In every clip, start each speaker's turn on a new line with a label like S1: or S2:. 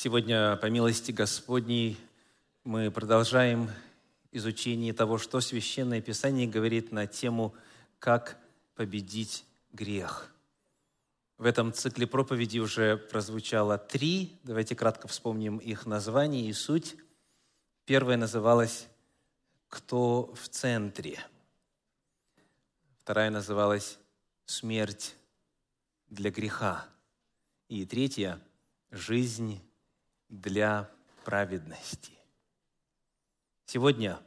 S1: Сегодня, по милости Господней, мы продолжаем изучение того, что Священное Писание говорит на тему «Как победить грех». В этом цикле проповеди уже прозвучало три. Давайте кратко вспомним их название и суть. Первое называлось «Кто в центре?». Вторая называлась «Смерть для греха». И третья – «Жизнь для праведности. Сегодня,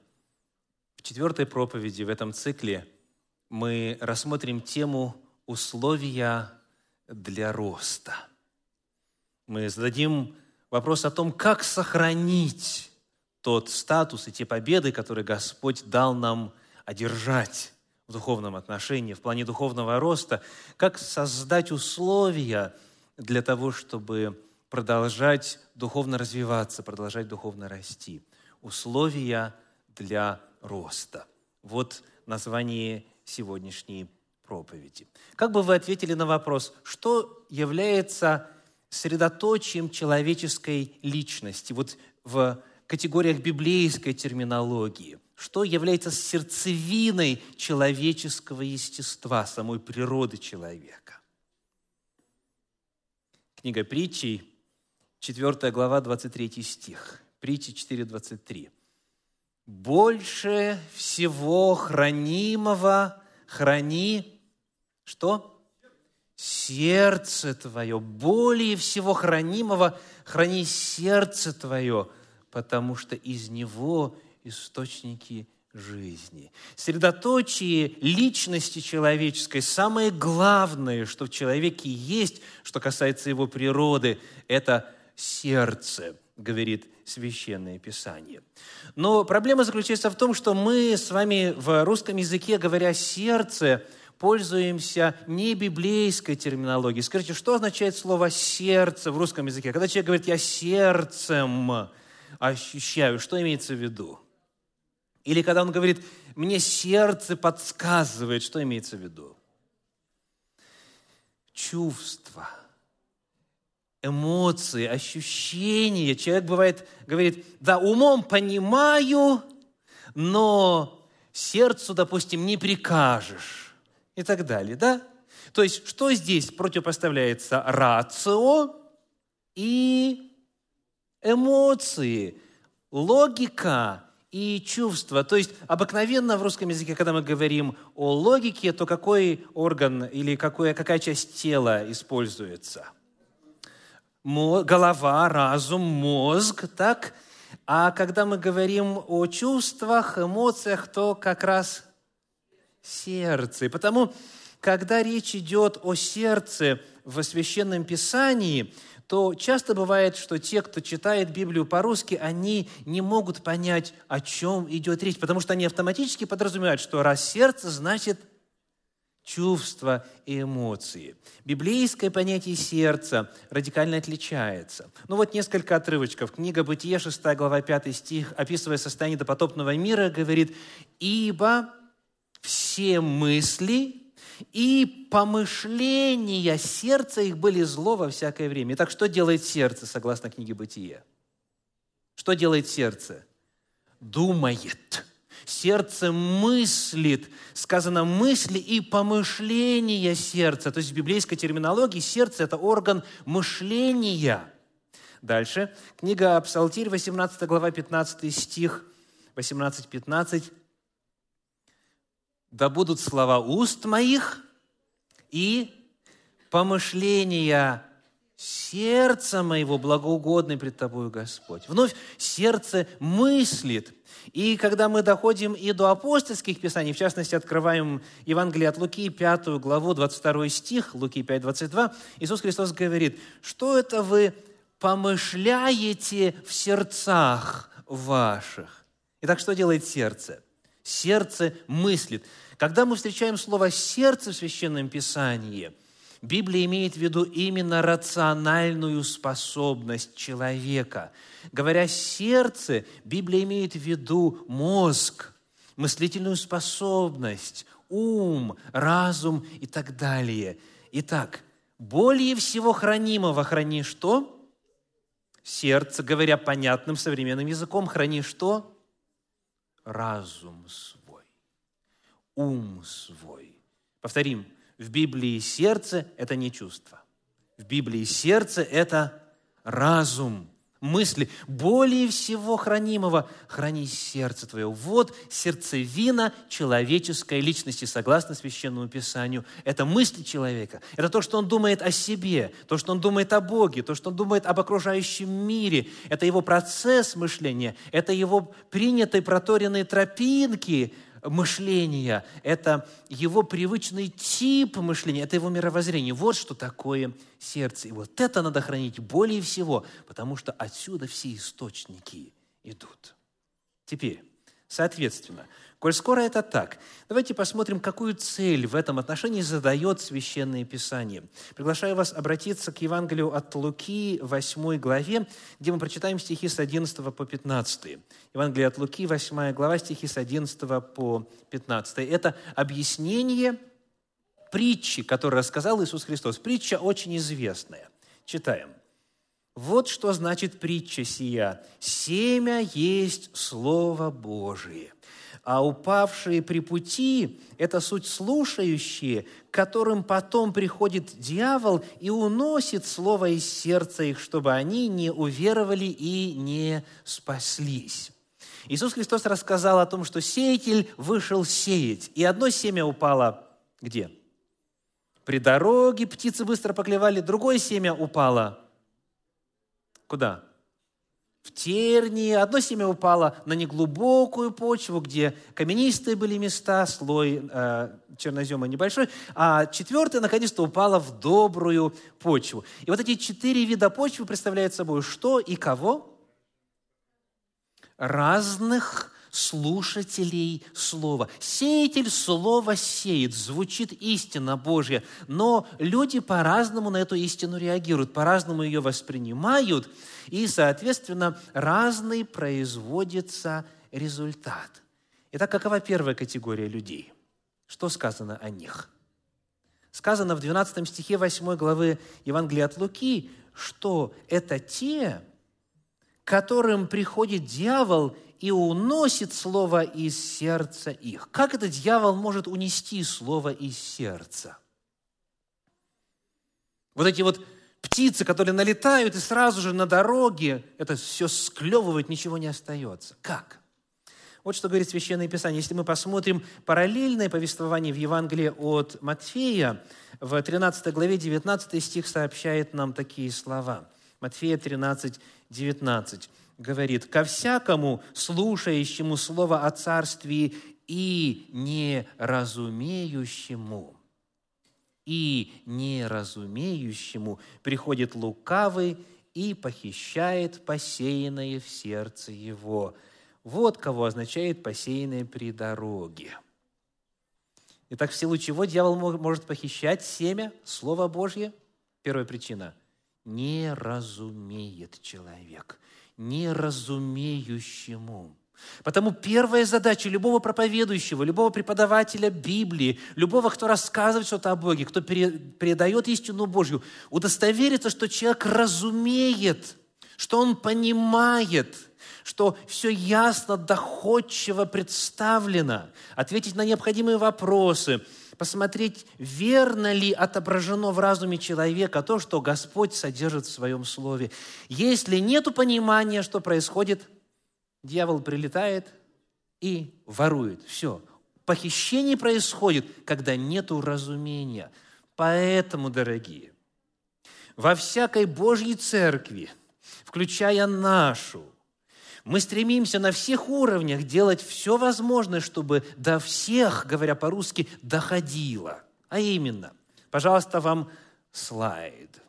S1: в четвертой проповеди в этом цикле, мы рассмотрим тему «Условия для роста». Мы зададим вопрос о том, как сохранить тот статус и те победы, которые Господь дал нам одержать в духовном отношении, в плане духовного роста, как создать условия для того, чтобы продолжать духовно развиваться, продолжать духовно расти. Условия для роста. Вот название сегодняшней проповеди. Как бы вы ответили на вопрос, что является средоточием человеческой личности, вот в категориях библейской терминологии, что является сердцевиной человеческого естества, самой природы человека. Книга притчей, 4 глава, 23 стих. Притча 4, 23. «Больше всего хранимого храни...» Что? Сердце твое. Более всего хранимого храни сердце твое, потому что из него источники жизни. Средоточие личности человеческой, самое главное, что в человеке есть, что касается его природы, это сердце, говорит Священное Писание. Но проблема заключается в том, что мы с вами в русском языке, говоря «сердце», пользуемся не библейской терминологией. Скажите, что означает слово «сердце» в русском языке? Когда человек говорит «я сердцем ощущаю», что имеется в виду? Или когда он говорит «мне сердце подсказывает», что имеется в виду? Чувство – эмоции, ощущения. Человек бывает, говорит, да, умом понимаю, но сердцу, допустим, не прикажешь. И так далее, да? То есть, что здесь противопоставляется рацио и эмоции, логика и чувства. То есть, обыкновенно в русском языке, когда мы говорим о логике, то какой орган или какой, какая часть тела используется – голова, разум, мозг, так? А когда мы говорим о чувствах, эмоциях, то как раз сердце. Потому, когда речь идет о сердце в Священном Писании, то часто бывает, что те, кто читает Библию по-русски, они не могут понять, о чем идет речь, потому что они автоматически подразумевают, что раз сердце, значит чувства и эмоции. Библейское понятие сердца радикально отличается. Ну вот несколько отрывочков. Книга «Бытие», 6 глава, 5 стих, описывая состояние допотопного мира, говорит, «Ибо все мысли и помышления сердца их были зло во всякое время». Итак, что делает сердце, согласно книге «Бытие»? Что делает сердце? Думает сердце мыслит. Сказано мысли и помышления сердца. То есть в библейской терминологии сердце – это орган мышления. Дальше. Книга Псалтирь, 18 глава, 15 стих, 18-15. «Да будут слова уст моих и помышления сердца моего благоугодны пред Тобою, Господь». Вновь сердце мыслит – и когда мы доходим и до апостольских писаний, в частности, открываем Евангелие от Луки, 5 главу, 22 стих, Луки 5, 22, Иисус Христос говорит, что это вы помышляете в сердцах ваших. Итак, что делает сердце? Сердце мыслит. Когда мы встречаем слово «сердце» в Священном Писании, Библия имеет в виду именно рациональную способность человека – Говоря «сердце», Библия имеет в виду мозг, мыслительную способность, ум, разум и так далее. Итак, более всего хранимого храни что? сердце, говоря понятным современным языком, храни что? Разум свой, ум свой. Повторим, в Библии сердце – это не чувство. В Библии сердце – это разум мысли, более всего хранимого, храни сердце твое. Вот сердцевина человеческой личности, согласно Священному Писанию. Это мысли человека. Это то, что он думает о себе, то, что он думает о Боге, то, что он думает об окружающем мире. Это его процесс мышления, это его принятые проторенные тропинки – мышления, это его привычный тип мышления, это его мировоззрение. Вот что такое сердце. И вот это надо хранить более всего, потому что отсюда все источники идут. Теперь, соответственно, Коль скоро это так, давайте посмотрим, какую цель в этом отношении задает Священное Писание. Приглашаю вас обратиться к Евангелию от Луки, 8 главе, где мы прочитаем стихи с 11 по 15. Евангелие от Луки, 8 глава, стихи с 11 по 15. Это объяснение притчи, которую рассказал Иисус Христос. Притча очень известная. Читаем. Вот что значит притча сия. «Семя есть Слово Божие» а упавшие при пути – это суть слушающие, которым потом приходит дьявол и уносит слово из сердца их, чтобы они не уверовали и не спаслись. Иисус Христос рассказал о том, что сеятель вышел сеять, и одно семя упало где? При дороге птицы быстро поклевали, другое семя упало куда? В тернии, одно семя упало на неглубокую почву, где каменистые были места, слой э, чернозема небольшой, а четвертое, наконец-то, упало в добрую почву. И вот эти четыре вида почвы представляют собой что и кого? Разных слушателей Слова. Сеятель Слова сеет, звучит истина Божья, но люди по-разному на эту истину реагируют, по-разному ее воспринимают, и, соответственно, разный производится результат. Итак, какова первая категория людей? Что сказано о них? Сказано в 12 стихе 8 главы Евангелия от Луки, что это те, которым приходит дьявол и уносит слово из сердца их. Как этот дьявол может унести слово из сердца? Вот эти вот птицы, которые налетают и сразу же на дороге, это все склевывает, ничего не остается. Как? Вот что говорит Священное Писание. Если мы посмотрим параллельное повествование в Евангелии от Матфея, в 13 главе 19 стих сообщает нам такие слова. Матфея 13, 19 говорит, «Ко всякому, слушающему слово о царстве и неразумеющему, и неразумеющему приходит лукавый и похищает посеянное в сердце его». Вот кого означает посеянное при дороге. Итак, в силу чего дьявол может похищать семя, Слово Божье? Первая причина – не разумеет человек – неразумеющему. Потому первая задача любого проповедующего, любого преподавателя Библии, любого, кто рассказывает что-то о Боге, кто передает истину Божью, удостовериться, что человек разумеет, что он понимает, что все ясно, доходчиво представлено, ответить на необходимые вопросы – посмотреть, верно ли отображено в разуме человека то, что Господь содержит в Своем Слове. Если нет понимания, что происходит, дьявол прилетает и ворует. Все. Похищение происходит, когда нет разумения. Поэтому, дорогие, во всякой Божьей церкви, включая нашу, мы стремимся на всех уровнях делать все возможное, чтобы до всех, говоря по-русски, доходило. А именно, пожалуйста, вам слайд.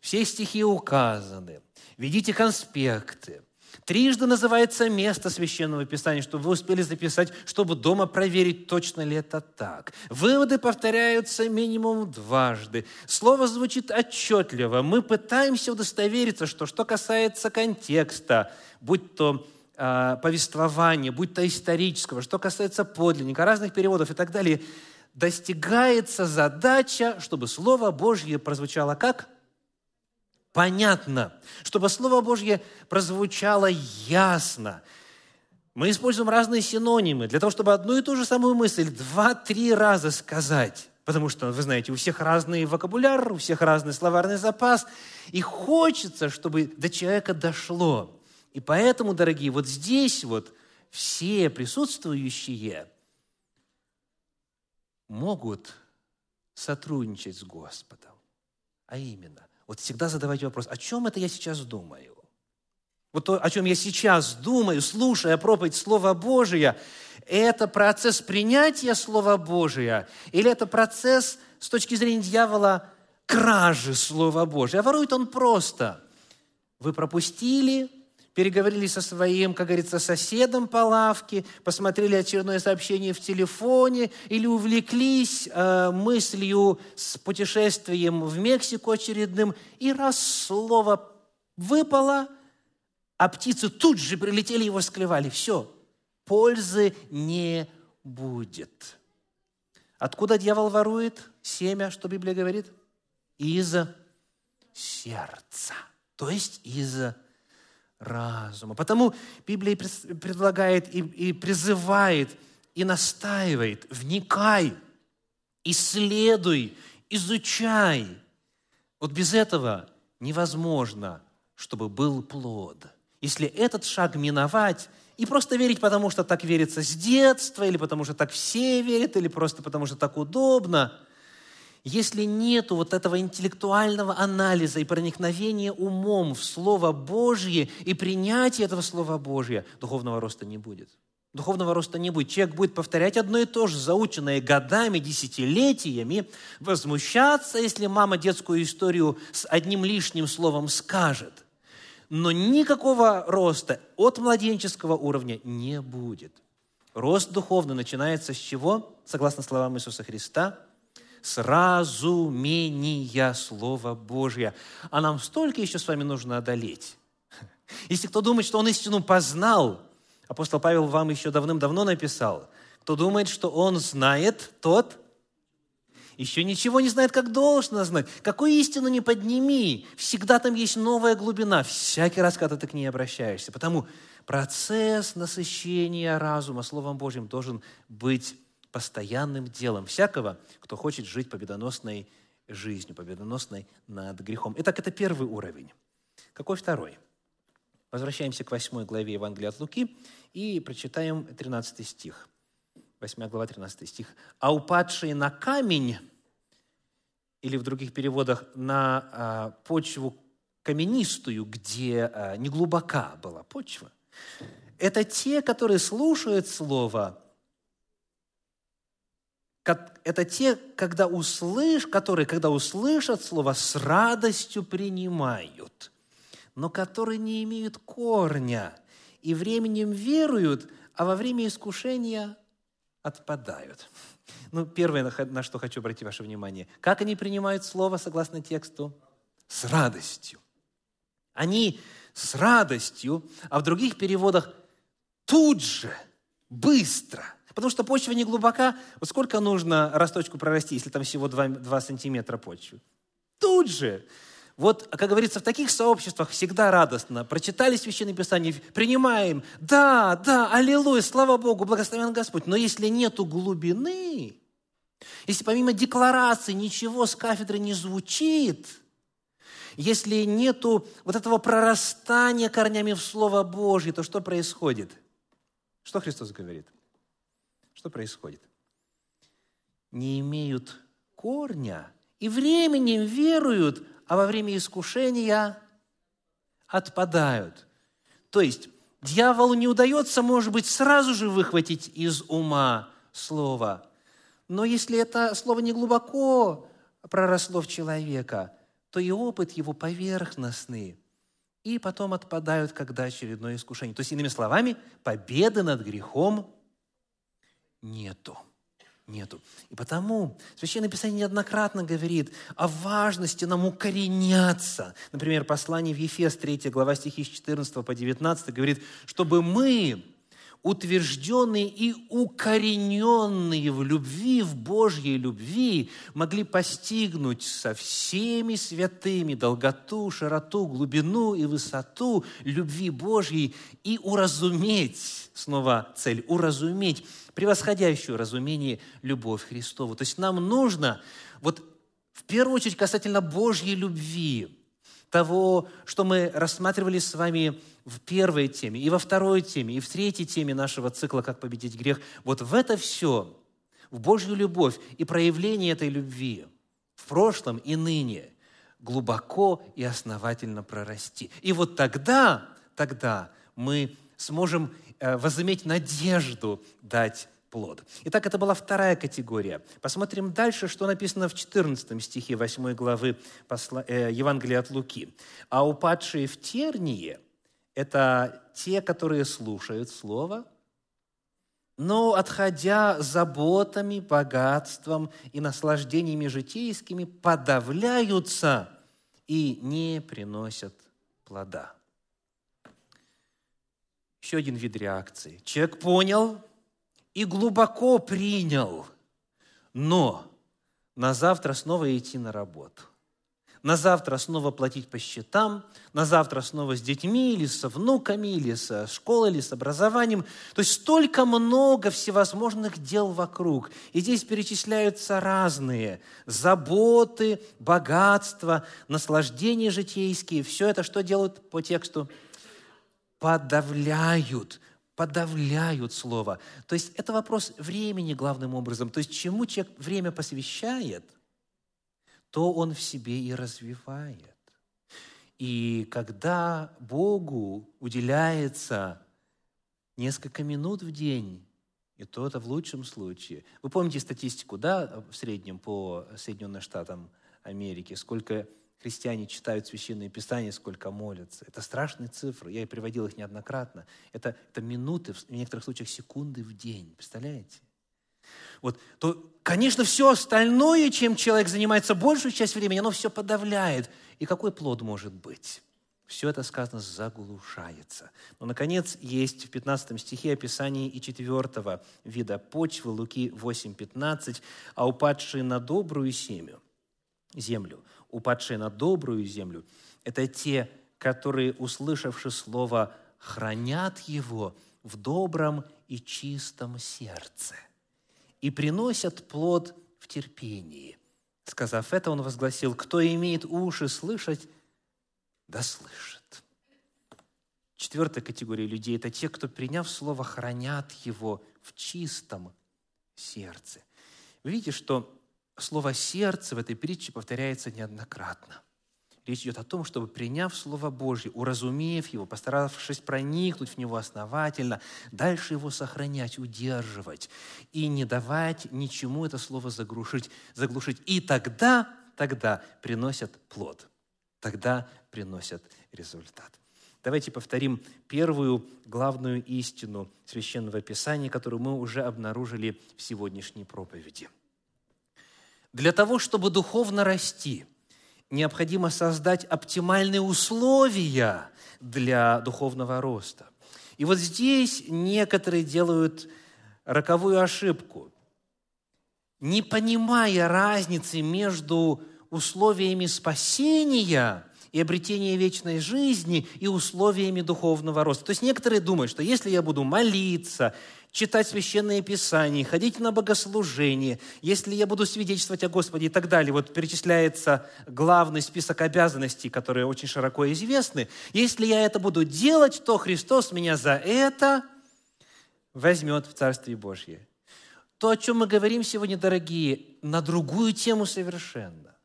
S1: Все стихи указаны. Ведите конспекты. Трижды называется место Священного Писания, чтобы вы успели записать, чтобы дома проверить, точно ли это так. Выводы повторяются минимум дважды. Слово звучит отчетливо. Мы пытаемся удостовериться, что что касается контекста, будь то э, повествование, будь то исторического, что касается подлинника, разных переводов и так далее, достигается задача, чтобы Слово Божье прозвучало как? понятно, чтобы Слово Божье прозвучало ясно. Мы используем разные синонимы для того, чтобы одну и ту же самую мысль два-три раза сказать. Потому что, вы знаете, у всех разный вокабуляр, у всех разный словарный запас. И хочется, чтобы до человека дошло. И поэтому, дорогие, вот здесь вот все присутствующие могут сотрудничать с Господом. А именно, вот всегда задавать вопрос, о чем это я сейчас думаю? Вот то, о чем я сейчас думаю, слушая проповедь Слова Божия, это процесс принятия Слова Божия или это процесс с точки зрения дьявола кражи Слова Божия? А ворует он просто. Вы пропустили, переговорили со своим, как говорится, соседом по лавке, посмотрели очередное сообщение в телефоне или увлеклись э, мыслью с путешествием в Мексику очередным, и раз слово выпало, а птицы тут же прилетели его склевали. Все, пользы не будет. Откуда дьявол ворует семя, что Библия говорит? Из сердца, то есть из разума. Потому Библия предлагает и, и призывает, и настаивает, вникай, исследуй, изучай. Вот без этого невозможно, чтобы был плод. Если этот шаг миновать, и просто верить, потому что так верится с детства, или потому что так все верят, или просто потому что так удобно – если нету вот этого интеллектуального анализа и проникновения умом в Слово Божье и принятия этого Слова Божьего, духовного роста не будет. Духовного роста не будет. Человек будет повторять одно и то же, заученное годами, десятилетиями, возмущаться, если мама детскую историю с одним лишним словом скажет. Но никакого роста от младенческого уровня не будет. Рост духовный начинается с чего? Согласно словам Иисуса Христа – с разумения Слова Божия. А нам столько еще с вами нужно одолеть. Если кто думает, что он истину познал, апостол Павел вам еще давным-давно написал, кто думает, что он знает, тот еще ничего не знает, как должно знать. Какую истину не подними, всегда там есть новая глубина, всякий раз, когда ты к ней обращаешься. Потому процесс насыщения разума Словом Божьим должен быть постоянным делом всякого, кто хочет жить победоносной жизнью, победоносной над грехом. Итак, это первый уровень. Какой второй? Возвращаемся к 8 главе Евангелия от Луки и прочитаем 13 стих. 8 глава, 13 стих. «А упадшие на камень, или в других переводах на а, почву каменистую, где а, неглубока была почва, это те, которые слушают Слово это те, когда услыш, которые, когда услышат слово, с радостью принимают, но которые не имеют корня и временем веруют, а во время искушения отпадают. Ну, первое, на что хочу обратить ваше внимание. Как они принимают слово, согласно тексту? С радостью. Они с радостью, а в других переводах тут же, быстро – Потому что почва не глубока. Вот сколько нужно росточку прорасти, если там всего 2, 2 сантиметра почвы? Тут же. Вот, как говорится, в таких сообществах всегда радостно. Прочитали Священное Писание, принимаем. Да, да, аллилуйя, слава Богу, благословен Господь. Но если нету глубины, если помимо декларации ничего с кафедры не звучит, если нету вот этого прорастания корнями в Слово Божье, то что происходит? Что Христос говорит? Что происходит? Не имеют корня и временем веруют, а во время искушения отпадают. То есть дьяволу не удается, может быть, сразу же выхватить из ума слово. Но если это слово не глубоко проросло в человека, то и опыт его поверхностный. И потом отпадают, когда очередное искушение. То есть, иными словами, победы над грехом нету. Нету. И потому Священное Писание неоднократно говорит о важности нам укореняться. Например, послание в Ефес 3 глава стихи с 14 по 19 говорит, чтобы мы утвержденные и укорененные в любви, в Божьей любви, могли постигнуть со всеми святыми долготу, широту, глубину и высоту любви Божьей и уразуметь, снова цель, уразуметь, превосходящую разумение любовь Христову. То есть нам нужно, вот в первую очередь касательно Божьей любви, того, что мы рассматривали с вами в первой теме, и во второй теме, и в третьей теме нашего цикла «Как победить грех», вот в это все, в Божью любовь и проявление этой любви в прошлом и ныне глубоко и основательно прорасти. И вот тогда, тогда мы сможем э, возыметь надежду дать плод. Итак, это была вторая категория. Посмотрим дальше, что написано в 14 стихе 8 главы э, Евангелия от Луки. «А упадшие в тернии – это те, которые слушают Слово, но, отходя заботами, богатством и наслаждениями житейскими, подавляются и не приносят плода». Еще один вид реакции. Человек понял, и глубоко принял, но на завтра снова идти на работу. На завтра снова платить по счетам, на завтра снова с детьми или со внуками, или со школой, или с образованием. То есть столько много всевозможных дел вокруг. И здесь перечисляются разные заботы, богатства, наслаждения житейские. Все это что делают по тексту? Подавляют подавляют слово. То есть это вопрос времени главным образом. То есть чему человек время посвящает, то он в себе и развивает. И когда Богу уделяется несколько минут в день, и то это в лучшем случае. Вы помните статистику, да, в среднем по Соединенным Штатам Америки, сколько христиане читают Священное Писание, сколько молятся. Это страшные цифры, я и приводил их неоднократно. Это, это минуты, в некоторых случаях секунды в день, представляете? Вот, то, конечно, все остальное, чем человек занимается большую часть времени, оно все подавляет. И какой плод может быть? Все это сказано заглушается. Но, наконец, есть в 15 стихе описание и четвертого вида почвы, Луки 8.15, «А упадшие на добрую семью, землю, упадшие на добрую землю, это те, которые, услышавши слово, хранят его в добром и чистом сердце и приносят плод в терпении. Сказав это, он возгласил, кто имеет уши слышать, да слышит. Четвертая категория людей – это те, кто, приняв слово, хранят его в чистом сердце. Вы видите, что слово «сердце» в этой притче повторяется неоднократно. Речь идет о том, чтобы, приняв Слово Божье, уразумев его, постаравшись проникнуть в него основательно, дальше его сохранять, удерживать и не давать ничему это Слово заглушить. заглушить. И тогда, тогда приносят плод. Тогда приносят результат. Давайте повторим первую главную истину Священного Писания, которую мы уже обнаружили в сегодняшней проповеди – для того, чтобы духовно расти, необходимо создать оптимальные условия для духовного роста. И вот здесь некоторые делают роковую ошибку, не понимая разницы между условиями спасения и обретения вечной жизни и условиями духовного роста. То есть некоторые думают, что если я буду молиться, читать Священное Писание, ходить на богослужение, если я буду свидетельствовать о Господе и так далее. Вот перечисляется главный список обязанностей, которые очень широко известны. Если я это буду делать, то Христос меня за это возьмет в Царствие Божье. То, о чем мы говорим сегодня, дорогие, на другую тему совершенно.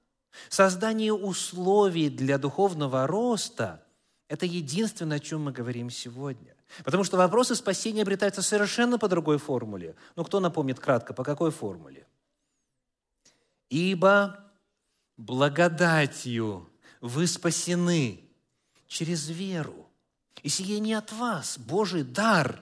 S1: Создание условий для духовного роста – это единственное, о чем мы говорим сегодня. Потому что вопросы спасения обретаются совершенно по другой формуле. Ну, кто напомнит кратко, по какой формуле? «Ибо благодатью вы спасены через веру. И сие не от вас, Божий дар,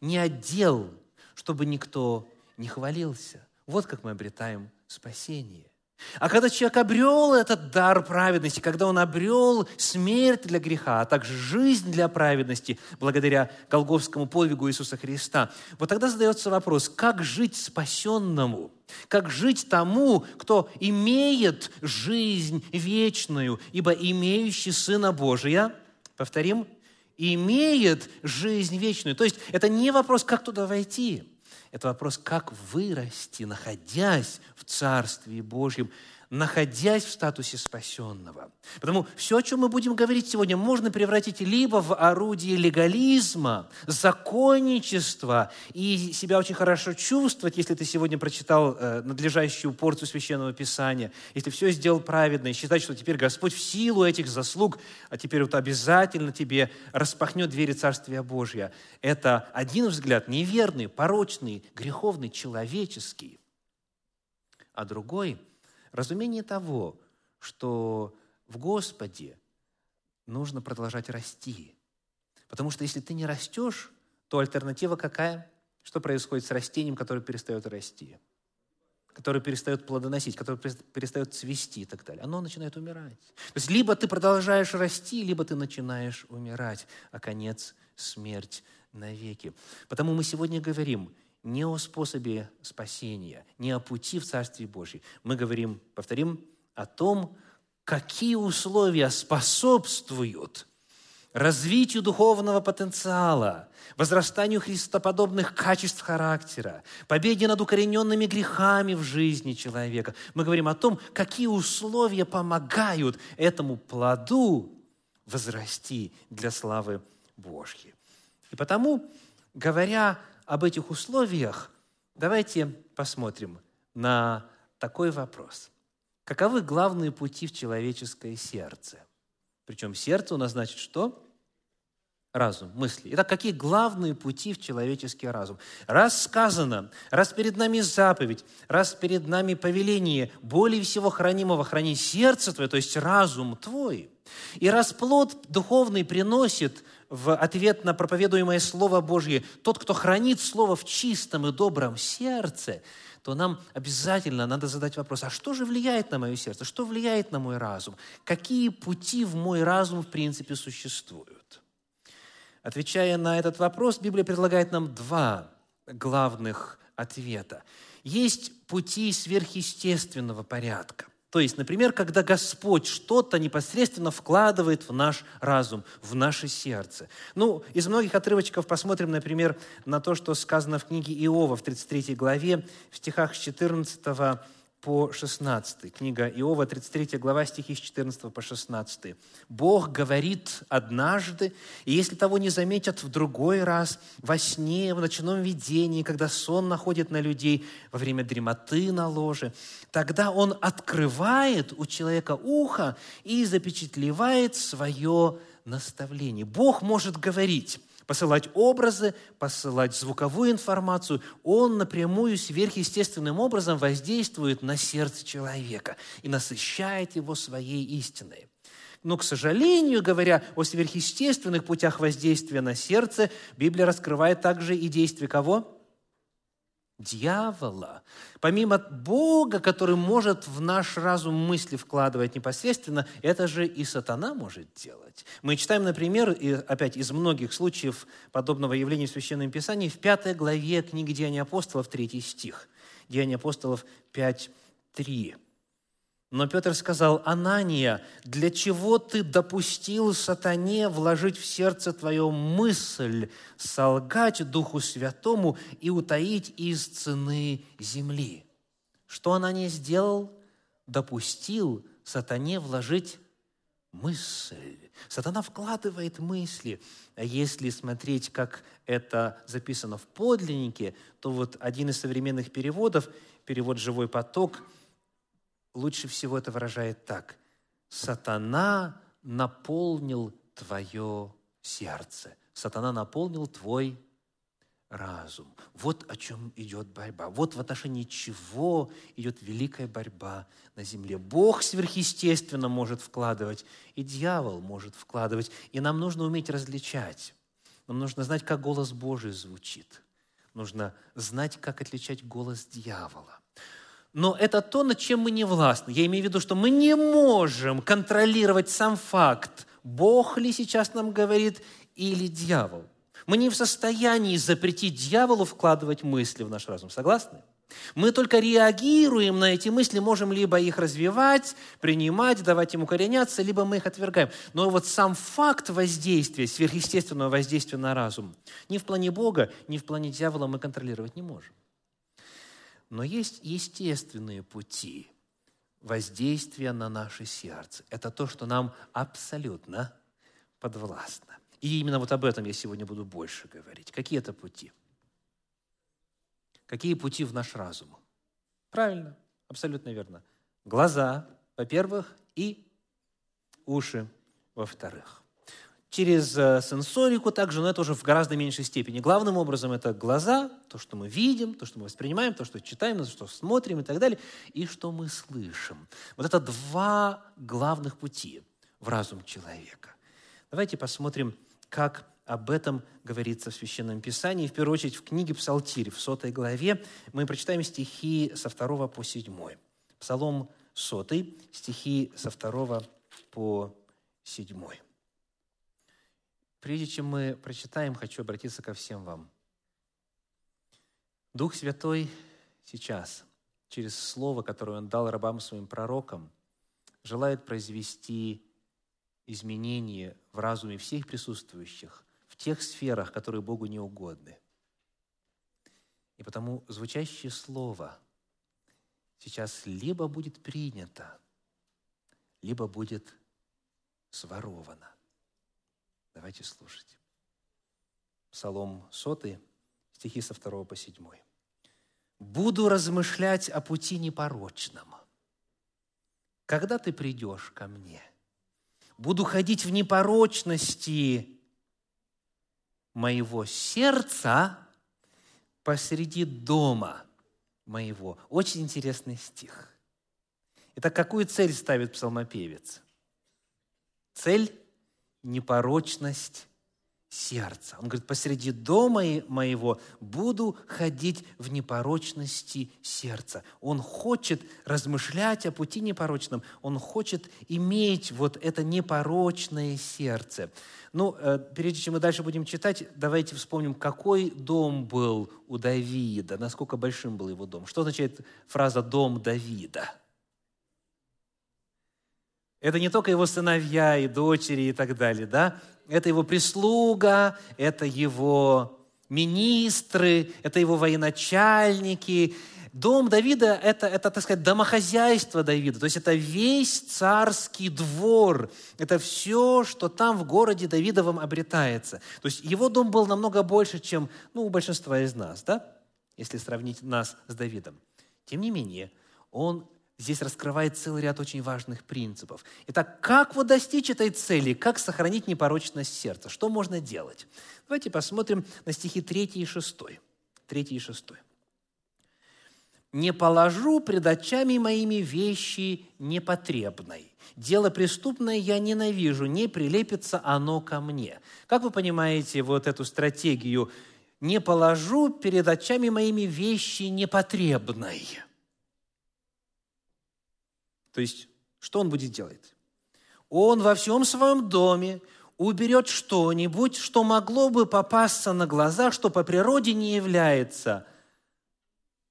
S1: не отдел, чтобы никто не хвалился». Вот как мы обретаем спасение. А когда человек обрел этот дар праведности, когда он обрел смерть для греха, а также жизнь для праведности, благодаря Голговскому подвигу Иисуса Христа, вот тогда задается вопрос, как жить спасенному? Как жить тому, кто имеет жизнь вечную, ибо имеющий Сына Божия, повторим, имеет жизнь вечную. То есть это не вопрос, как туда войти, это вопрос, как вырасти, находясь в Царстве Божьем, находясь в статусе спасенного. Потому все, о чем мы будем говорить сегодня, можно превратить либо в орудие легализма, законничества и себя очень хорошо чувствовать, если ты сегодня прочитал э, надлежащую порцию Священного Писания, если все сделал праведно, и считать, что теперь Господь в силу этих заслуг, а теперь вот обязательно тебе распахнет двери Царствия Божия. Это один взгляд неверный, порочный, греховный, человеческий. А другой – разумение того, что в Господе нужно продолжать расти. Потому что если ты не растешь, то альтернатива какая? Что происходит с растением, которое перестает расти? Которое перестает плодоносить, которое перестает цвести и так далее. Оно начинает умирать. То есть либо ты продолжаешь расти, либо ты начинаешь умирать, а конец – смерть навеки. Потому мы сегодня говорим, не о способе спасения, не о пути в Царстве Божьем. Мы говорим, повторим, о том, какие условия способствуют развитию духовного потенциала, возрастанию христоподобных качеств характера, победе над укорененными грехами в жизни человека. Мы говорим о том, какие условия помогают этому плоду возрасти для славы Божьей. И потому, говоря об этих условиях, давайте посмотрим на такой вопрос. Каковы главные пути в человеческое сердце? Причем сердце у нас значит что? Разум, мысли. Итак, какие главные пути в человеческий разум? Раз сказано, раз перед нами заповедь, раз перед нами повеление более всего хранимого храни сердце твое, то есть разум твой, и раз плод духовный приносит в ответ на проповедуемое Слово Божье, тот, кто хранит Слово в чистом и добром сердце, то нам обязательно надо задать вопрос, а что же влияет на мое сердце, что влияет на мой разум, какие пути в мой разум в принципе существуют. Отвечая на этот вопрос, Библия предлагает нам два главных ответа. Есть пути сверхъестественного порядка. То есть, например, когда Господь что-то непосредственно вкладывает в наш разум, в наше сердце. Ну, из многих отрывочков посмотрим, например, на то, что сказано в книге Иова в 33 главе, в стихах с 14 по 16. Книга Иова, 33 глава, стихи с 14 по 16. «Бог говорит однажды, и если того не заметят в другой раз, во сне, в ночном видении, когда сон находит на людей, во время дремоты на ложе, тогда Он открывает у человека ухо и запечатлевает свое наставление». Бог может говорить – посылать образы, посылать звуковую информацию. Он напрямую сверхъестественным образом воздействует на сердце человека и насыщает его своей истиной. Но, к сожалению, говоря о сверхъестественных путях воздействия на сердце, Библия раскрывает также и действие кого? Дьявола, помимо Бога, который может в наш разум мысли вкладывать непосредственно, это же и сатана может делать. Мы читаем, например, и опять из многих случаев подобного явления в Священном Писании, в пятой главе книги Деяния апостолов, третий стих. Деяния апостолов 5, 3. Но Петр сказал, «Анания, для чего ты допустил сатане вложить в сердце твое мысль, солгать Духу Святому и утаить из цены земли?» Что Анания сделал? Допустил сатане вложить мысль. Сатана вкладывает мысли. А если смотреть, как это записано в подлиннике, то вот один из современных переводов, перевод «Живой поток», лучше всего это выражает так. Сатана наполнил твое сердце. Сатана наполнил твой разум. Вот о чем идет борьба. Вот в отношении чего идет великая борьба на земле. Бог сверхъестественно может вкладывать, и дьявол может вкладывать. И нам нужно уметь различать. Нам нужно знать, как голос Божий звучит. Нужно знать, как отличать голос дьявола. Но это то, над чем мы не властны. Я имею в виду, что мы не можем контролировать сам факт, Бог ли сейчас нам говорит или дьявол. Мы не в состоянии запретить дьяволу вкладывать мысли в наш разум. Согласны? Мы только реагируем на эти мысли, можем либо их развивать, принимать, давать им укореняться, либо мы их отвергаем. Но вот сам факт воздействия, сверхъестественного воздействия на разум, ни в плане Бога, ни в плане дьявола мы контролировать не можем. Но есть естественные пути воздействия на наше сердце. Это то, что нам абсолютно подвластно. И именно вот об этом я сегодня буду больше говорить. Какие это пути? Какие пути в наш разум? Правильно, абсолютно верно. Глаза, во-первых, и уши, во-вторых через э, сенсорику также, но это уже в гораздо меньшей степени. Главным образом это глаза, то, что мы видим, то, что мы воспринимаем, то, что читаем, то, что смотрим и так далее, и что мы слышим. Вот это два главных пути в разум человека. Давайте посмотрим, как об этом говорится в Священном Писании. В первую очередь в книге Псалтирь, в сотой главе, мы прочитаем стихи со второго по седьмой. Псалом сотый, стихи со второго по седьмой. Прежде чем мы прочитаем, хочу обратиться ко всем вам. Дух Святой сейчас, через Слово, которое Он дал рабам своим пророкам, желает произвести изменения в разуме всех присутствующих в тех сферах, которые Богу не угодны. И потому звучащее Слово сейчас либо будет принято, либо будет своровано. Давайте слушать. Псалом сотый, стихи со 2 по 7. «Буду размышлять о пути непорочном, когда ты придешь ко мне. Буду ходить в непорочности моего сердца посреди дома моего». Очень интересный стих. Итак, какую цель ставит псалмопевец? Цель непорочность сердца. Он говорит, посреди дома моего буду ходить в непорочности сердца. Он хочет размышлять о пути непорочном, он хочет иметь вот это непорочное сердце. Ну, э, прежде чем мы дальше будем читать, давайте вспомним, какой дом был у Давида, насколько большим был его дом. Что означает фраза «дом Давида»? Это не только его сыновья и дочери и так далее, да? Это его прислуга, это его министры, это его военачальники. Дом Давида – это, это, так сказать, домохозяйство Давида, то есть это весь царский двор, это все, что там в городе Давидовом обретается. То есть его дом был намного больше, чем ну, у большинства из нас, да? если сравнить нас с Давидом. Тем не менее, он здесь раскрывает целый ряд очень важных принципов. Итак, как вот достичь этой цели? Как сохранить непорочность сердца? Что можно делать? Давайте посмотрим на стихи 3 и 6. 3 и 6. «Не положу пред очами моими вещи непотребной. Дело преступное я ненавижу, не прилепится оно ко мне». Как вы понимаете вот эту стратегию? «Не положу перед очами моими вещи непотребной». То есть, что он будет делать? Он во всем своем доме уберет что-нибудь, что могло бы попасться на глаза, что по природе не является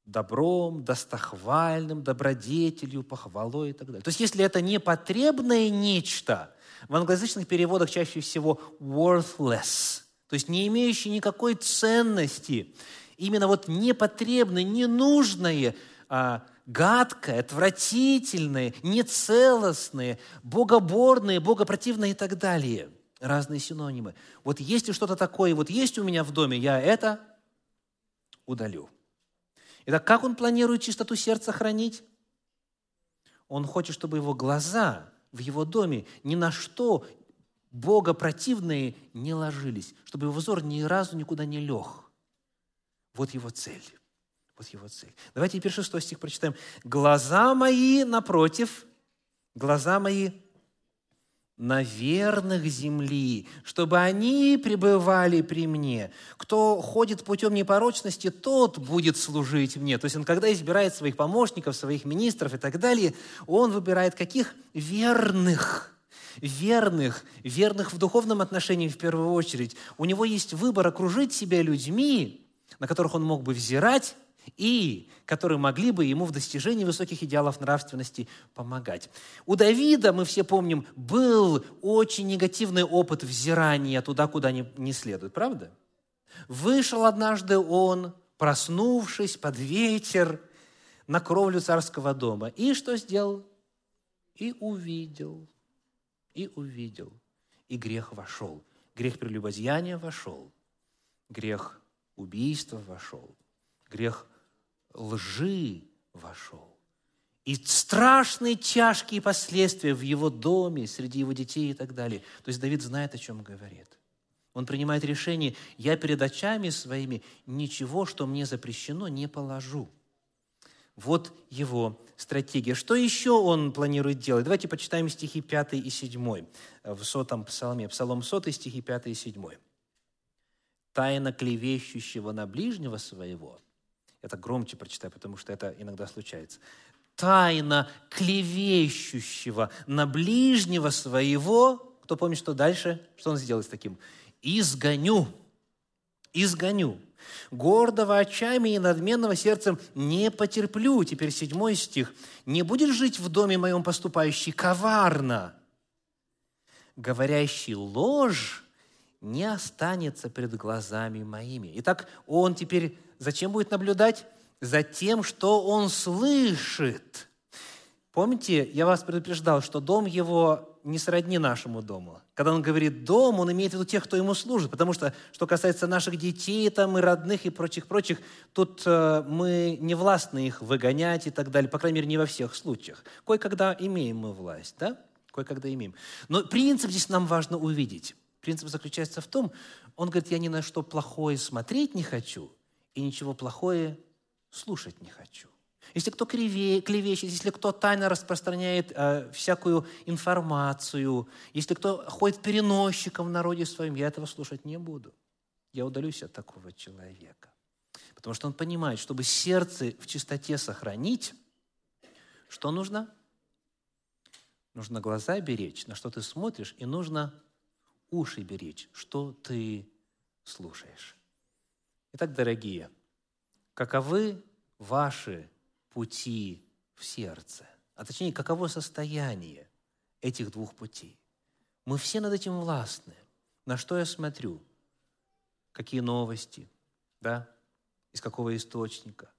S1: добром, достохвальным, добродетелью, похвалой и так далее. То есть, если это непотребное нечто, в англоязычных переводах чаще всего worthless, то есть не имеющее никакой ценности, именно вот непотребное, ненужное, а, гадкое, отвратительное, нецелостное, богоборное, богопротивное и так далее. Разные синонимы. Вот если что-то такое, вот есть у меня в доме, я это удалю. Итак, как он планирует чистоту сердца хранить? Он хочет, чтобы его глаза в его доме ни на что богопротивные не ложились, чтобы его взор ни разу никуда не лег. Вот его цель. Вот его цель. Давайте теперь шестой стих прочитаем. «Глаза мои напротив, глаза мои на верных земли, чтобы они пребывали при мне. Кто ходит путем непорочности, тот будет служить мне. То есть он, когда избирает своих помощников, своих министров и так далее, он выбирает каких? Верных. Верных, верных в духовном отношении в первую очередь. У него есть выбор окружить себя людьми, на которых он мог бы взирать, и которые могли бы ему в достижении высоких идеалов нравственности помогать. У Давида, мы все помним, был очень негативный опыт взирания туда, куда не, не следует, правда? Вышел однажды он, проснувшись под вечер, на кровлю царского дома. И что сделал? И увидел, и увидел, и грех вошел. Грех прелюбодеяния вошел, грех убийства вошел, грех лжи вошел. И страшные тяжкие последствия в его доме, среди его детей и так далее. То есть Давид знает, о чем говорит. Он принимает решение, я перед очами своими ничего, что мне запрещено, не положу. Вот его стратегия. Что еще он планирует делать? Давайте почитаем стихи 5 и 7 в сотом псалме. Псалом 100, стихи 5 и 7. «Тайна клевещущего на ближнего своего – это громче прочитаю, потому что это иногда случается. Тайна клевещущего на ближнего своего, кто помнит, что дальше, что он сделает с таким? Изгоню, изгоню. Гордого очами и надменного сердцем не потерплю. Теперь седьмой стих. Не будет жить в доме моем поступающий коварно, говорящий ложь не останется пред глазами моими. Итак, он теперь зачем будет наблюдать? За тем, что он слышит. Помните, я вас предупреждал, что дом его не сродни нашему дому. Когда он говорит «дом», он имеет в виду тех, кто ему служит, потому что, что касается наших детей там, и родных, и прочих-прочих, тут э, мы не властны их выгонять и так далее, по крайней мере, не во всех случаях. Кое-когда имеем мы власть, да? Кое-когда имеем. Но принцип здесь нам важно увидеть. Принцип заключается в том, он говорит, я ни на что плохое смотреть не хочу и ничего плохое слушать не хочу. Если кто клевещет, если кто тайно распространяет э, всякую информацию, если кто ходит переносчиком в народе своем, я этого слушать не буду. Я удалюсь от такого человека. Потому что он понимает, чтобы сердце в чистоте сохранить, что нужно? Нужно глаза беречь, на что ты смотришь, и нужно уши беречь, что ты слушаешь. Итак, дорогие, каковы ваши пути в сердце? А точнее, каково состояние этих двух путей? Мы все над этим властны. На что я смотрю? Какие новости? Да? Из какого источника?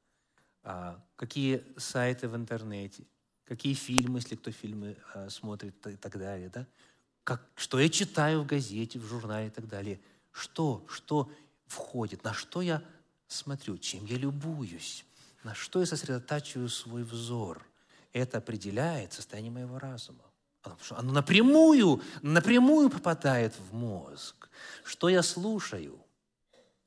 S1: А, какие сайты в интернете? Какие фильмы, если кто фильмы а, смотрит и так далее? Да? как, что я читаю в газете, в журнале и так далее. Что, что входит, на что я смотрю, чем я любуюсь, на что я сосредотачиваю свой взор. Это определяет состояние моего разума. Оно, напрямую, напрямую попадает в мозг. Что я слушаю?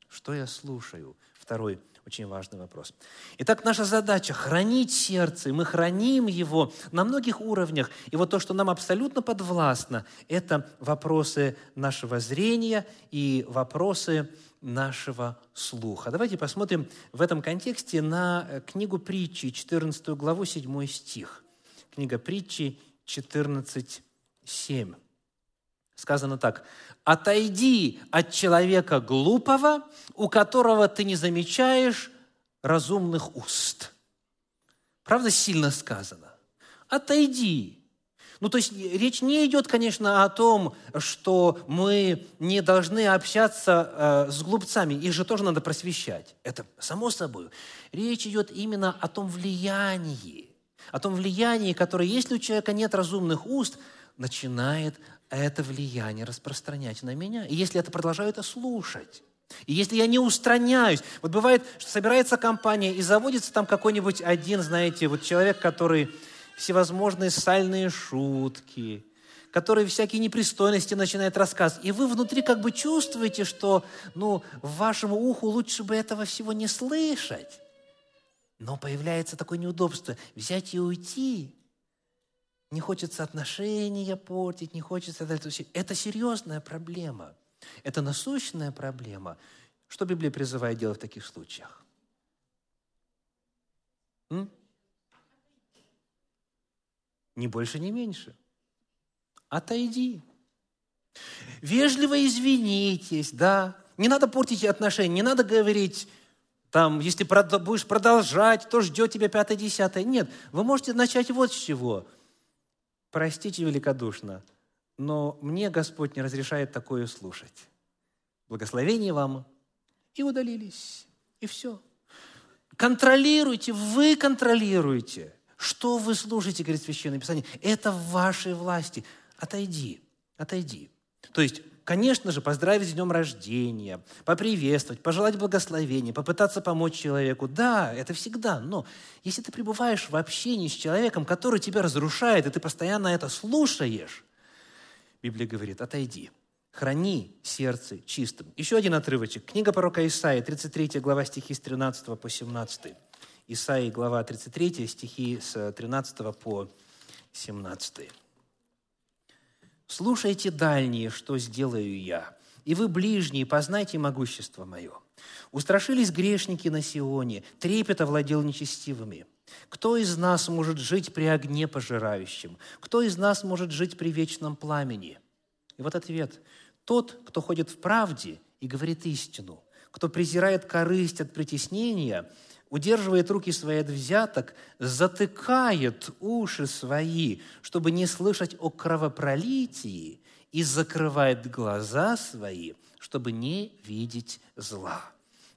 S1: Что я слушаю? Второй очень важный вопрос. Итак, наша задача – хранить сердце, мы храним его на многих уровнях. И вот то, что нам абсолютно подвластно, это вопросы нашего зрения и вопросы нашего слуха. Давайте посмотрим в этом контексте на э, книгу притчи, 14 главу, 7 стих. Книга притчи 14, 7. Сказано так. «Отойди от человека глупого, у которого ты не замечаешь разумных уст». Правда, сильно сказано. «Отойди». Ну, то есть речь не идет, конечно, о том, что мы не должны общаться э, с глупцами. Их же тоже надо просвещать. Это само собой. Речь идет именно о том влиянии, о том влиянии, которое, если у человека нет разумных уст, начинает это влияние распространять на меня. И если это продолжаю это слушать, и если я не устраняюсь, вот бывает, что собирается компания и заводится там какой-нибудь один, знаете, вот человек, который всевозможные сальные шутки, который всякие непристойности начинает рассказывать. И вы внутри как бы чувствуете, что ну, вашему уху лучше бы этого всего не слышать. Но появляется такое неудобство – взять и уйти. Не хочется отношения портить, не хочется... Это серьезная проблема. Это насущная проблема. Что Библия призывает делать в таких случаях? М? Ни больше, ни меньше. Отойди. Вежливо извинитесь, да. Не надо портить отношения, не надо говорить, там, если будешь продолжать, то ждет тебя пятое, десятое. Нет, вы можете начать вот с чего. Простите великодушно, но мне Господь не разрешает такое слушать. Благословение вам. И удалились. И все. Контролируйте, вы контролируете. Что вы слушаете, говорит Священное Писание? Это в вашей власти. Отойди, отойди. То есть, конечно же, поздравить с днем рождения, поприветствовать, пожелать благословения, попытаться помочь человеку. Да, это всегда. Но если ты пребываешь в общении с человеком, который тебя разрушает, и ты постоянно это слушаешь, Библия говорит, отойди, храни сердце чистым. Еще один отрывочек. Книга пророка Исаия, 33 глава стихи с 13 по 17. Исаии, глава 33, стихи с 13 по 17. «Слушайте дальние, что сделаю я, и вы ближние, познайте могущество мое. Устрашились грешники на Сионе, трепет овладел нечестивыми. Кто из нас может жить при огне пожирающем? Кто из нас может жить при вечном пламени?» И вот ответ. Тот, кто ходит в правде и говорит истину, кто презирает корысть от притеснения – удерживает руки свои от взяток, затыкает уши свои, чтобы не слышать о кровопролитии, и закрывает глаза свои, чтобы не видеть зла.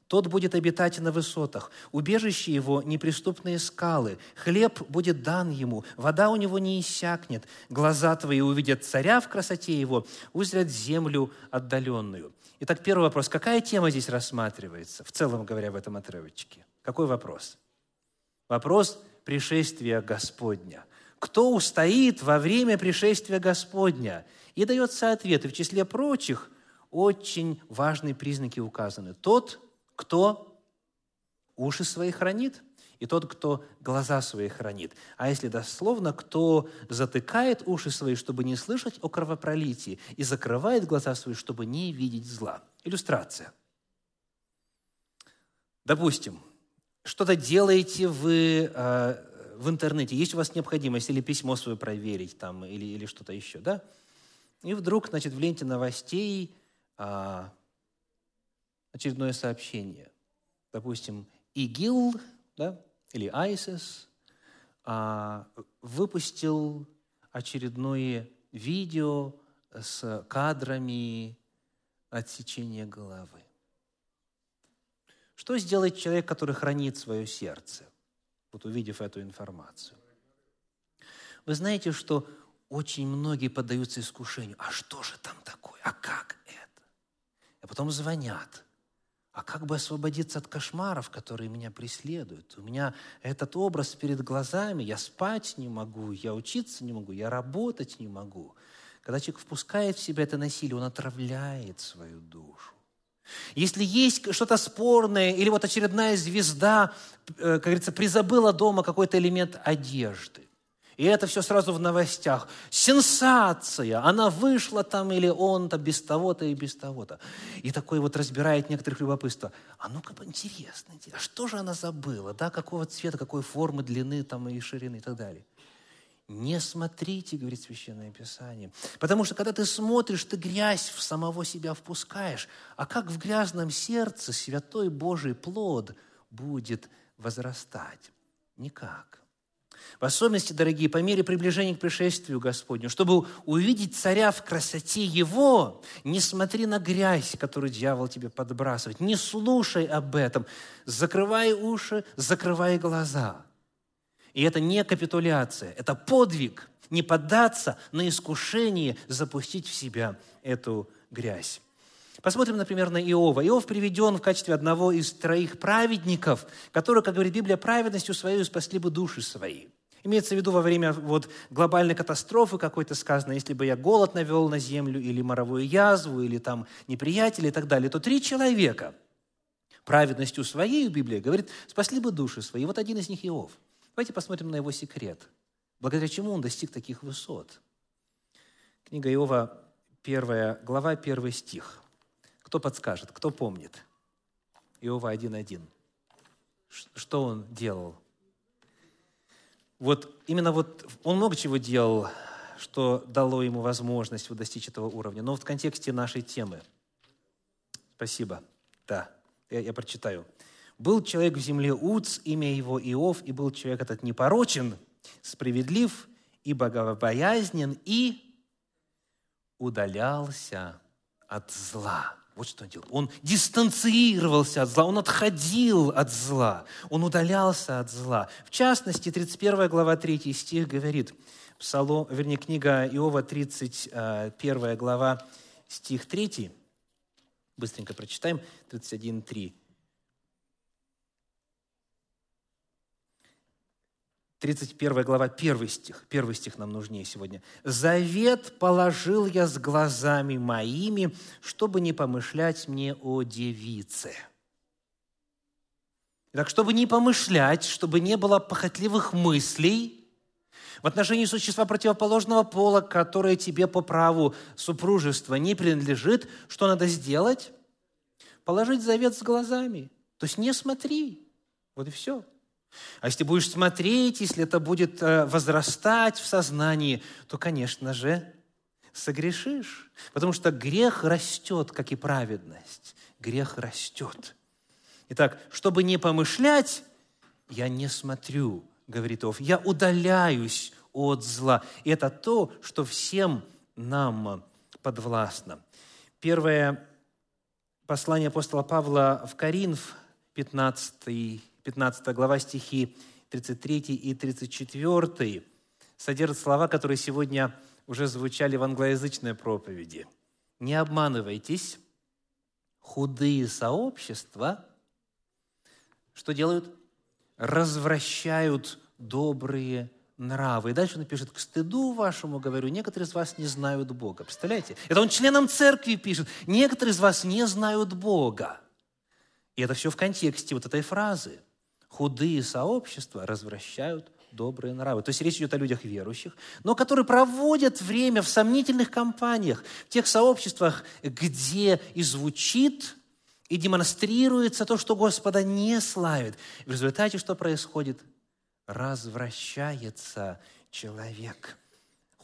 S1: Тот будет обитать на высотах, убежище его – неприступные скалы, хлеб будет дан ему, вода у него не иссякнет, глаза твои увидят царя в красоте его, узрят землю отдаленную. Итак, первый вопрос. Какая тема здесь рассматривается, в целом говоря, в этом отрывочке? Какой вопрос? Вопрос пришествия Господня. Кто устоит во время пришествия Господня? И дается ответ. И в числе прочих очень важные признаки указаны. Тот, кто уши свои хранит, и тот, кто глаза свои хранит. А если дословно, кто затыкает уши свои, чтобы не слышать о кровопролитии, и закрывает глаза свои, чтобы не видеть зла. Иллюстрация. Допустим, что-то делаете вы э, в интернете, есть у вас необходимость или письмо свое проверить там, или, или что-то еще, да? И вдруг, значит, в ленте новостей а, очередное сообщение. Допустим, ИГИЛ, да, или ISIS а, выпустил очередное видео с кадрами отсечения головы. Что сделает человек, который хранит свое сердце, вот увидев эту информацию? Вы знаете, что очень многие поддаются искушению. А что же там такое? А как это? А потом звонят. А как бы освободиться от кошмаров, которые меня преследуют? У меня этот образ перед глазами, я спать не могу, я учиться не могу, я работать не могу. Когда человек впускает в себя это насилие, он отравляет свою душу. Если есть что-то спорное, или вот очередная звезда, э, как говорится, призабыла дома какой-то элемент одежды, и это все сразу в новостях. Сенсация! Она вышла там, или он-то без того-то и без того-то. И такой вот разбирает некоторых любопытства. А ну-ка, интересно, а что же она забыла? Да, какого цвета, какой формы, длины там и ширины и так далее. Не смотрите, говорит Священное Писание. Потому что когда ты смотришь, ты грязь в самого себя впускаешь. А как в грязном сердце святой Божий плод будет возрастать? Никак. В особенности, дорогие, по мере приближения к пришествию Господню, чтобы увидеть царя в красоте Его, не смотри на грязь, которую дьявол тебе подбрасывает, не слушай об этом, закрывай уши, закрывай глаза – и это не капитуляция, это подвиг не поддаться на искушение запустить в себя эту грязь. Посмотрим, например, на Иова. Иов приведен в качестве одного из троих праведников, которые, как говорит Библия, праведностью своей спасли бы души свои. Имеется в виду во время вот, глобальной катастрофы какой-то сказано, если бы я голод навел на землю, или моровую язву, или там неприятели и так далее, то три человека праведностью своей, Библия говорит, спасли бы души свои. Вот один из них Иов – Давайте посмотрим на его секрет. Благодаря чему он достиг таких высот? Книга Иова, первая глава, первый стих. Кто подскажет, кто помнит? Иова 1.1. Что он делал? Вот именно вот он много чего делал, что дало ему возможность вот достичь этого уровня. Но в контексте нашей темы. Спасибо. Да, я, я прочитаю. «Был человек в земле Уц, имя его Иов, и был человек этот непорочен, справедлив и богобоязнен, и удалялся от зла». Вот что он делал. Он дистанцировался от зла, он отходил от зла, он удалялся от зла. В частности, 31 глава 3 стих говорит, Псалом, вернее, книга Иова, 31 глава, стих 3, быстренько прочитаем, 31.3. 31 глава, 1 стих. Первый стих нам нужнее сегодня. «Завет положил я с глазами моими, чтобы не помышлять мне о девице». Так, чтобы не помышлять, чтобы не было похотливых мыслей в отношении существа противоположного пола, которое тебе по праву супружества не принадлежит, что надо сделать? Положить завет с глазами. То есть не смотри. Вот и все. А если будешь смотреть, если это будет э, возрастать в сознании, то, конечно же, согрешишь. Потому что грех растет, как и праведность. Грех растет. Итак, чтобы не помышлять, я не смотрю, говорит Ов, я удаляюсь от зла. И это то, что всем нам подвластно. Первое послание апостола Павла в Коринф, 15 15 глава, стихи 33 и 34, содержит слова, которые сегодня уже звучали в англоязычной проповеди. «Не обманывайтесь, худые сообщества, что делают? Развращают добрые нравы. И дальше он пишет, к стыду вашему, говорю, некоторые из вас не знают Бога. Представляете? Это он членам церкви пишет. Некоторые из вас не знают Бога. И это все в контексте вот этой фразы худые сообщества развращают добрые нравы. То есть речь идет о людях верующих, но которые проводят время в сомнительных компаниях, в тех сообществах, где и звучит, и демонстрируется то, что Господа не славит. В результате что происходит? Развращается человек –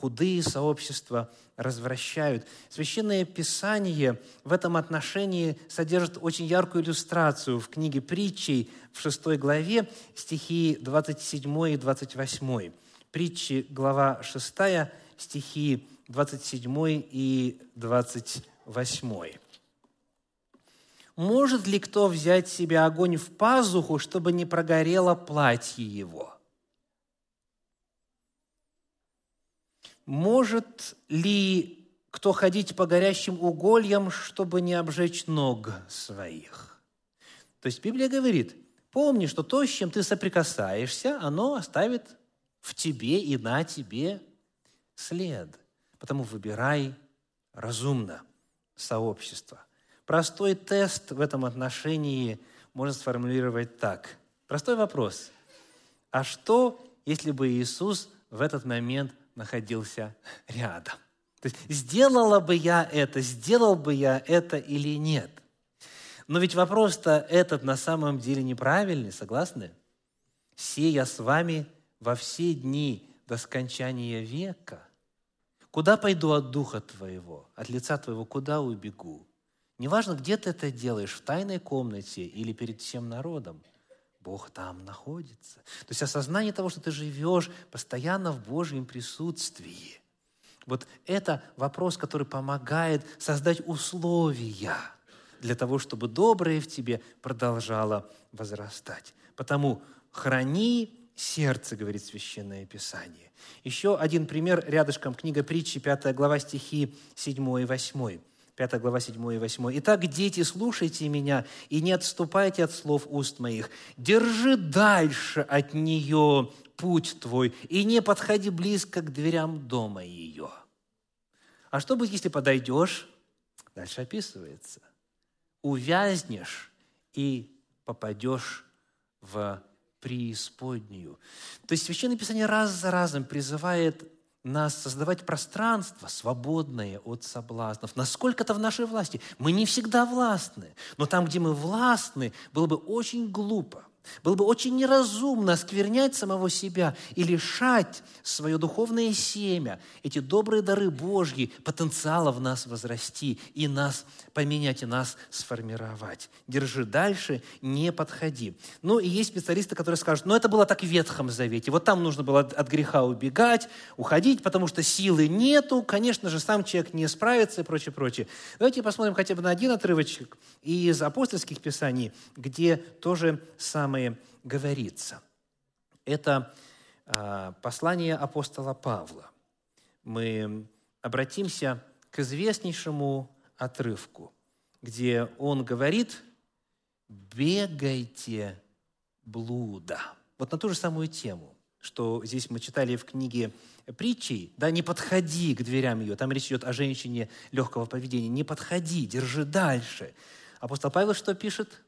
S1: худые сообщества развращают. Священное Писание в этом отношении содержит очень яркую иллюстрацию в книге притчей в 6 главе, стихи 27 и 28. Притчи, глава 6, стихи 27 и 28. «Может ли кто взять себе огонь в пазуху, чтобы не прогорело платье его?» Может ли кто ходить по горящим угольям, чтобы не обжечь ног своих? То есть Библия говорит, помни, что то, с чем ты соприкасаешься, оно оставит в тебе и на тебе след. Потому выбирай разумно сообщество. Простой тест в этом отношении можно сформулировать так. Простой вопрос. А что, если бы Иисус в этот момент находился рядом. То есть сделала бы я это, сделал бы я это или нет. Но ведь вопрос-то этот на самом деле неправильный, согласны? «Се я с вами во все дни до скончания века». Куда пойду от Духа Твоего, от лица Твоего, куда убегу? Неважно, где ты это делаешь, в тайной комнате или перед всем народом – Бог там находится. То есть осознание того, что ты живешь постоянно в Божьем присутствии. Вот это вопрос, который помогает создать условия для того, чтобы доброе в тебе продолжало возрастать. Потому храни сердце, говорит Священное Писание. Еще один пример рядышком, книга притчи, 5 глава, стихи 7 и 8. 5 глава 7 и 8. «Итак, дети, слушайте меня и не отступайте от слов уст моих. Держи дальше от нее путь твой и не подходи близко к дверям дома ее». А что будет, если подойдешь? Дальше описывается. Увязнешь и попадешь в преисподнюю. То есть Священное Писание раз за разом призывает нас создавать пространство, свободное от соблазнов. Насколько это в нашей власти? Мы не всегда властны, но там, где мы властны, было бы очень глупо – было бы очень неразумно осквернять самого себя и лишать свое духовное семя, эти добрые дары Божьи, потенциала в нас возрасти и нас поменять, и нас сформировать. Держи дальше, не подходи. Ну, и есть специалисты, которые скажут, ну, это было так в Ветхом Завете. Вот там нужно было от греха убегать, уходить, потому что силы нету. Конечно же, сам человек не справится и прочее, прочее. Давайте посмотрим хотя бы на один отрывочек из апостольских писаний, где тоже самое самое говорится. Это а, послание апостола Павла. Мы обратимся к известнейшему отрывку, где он говорит «бегайте блуда». Вот на ту же самую тему, что здесь мы читали в книге притчей, да, не подходи к дверям ее, там речь идет о женщине легкого поведения, не подходи, держи дальше. Апостол Павел что пишет?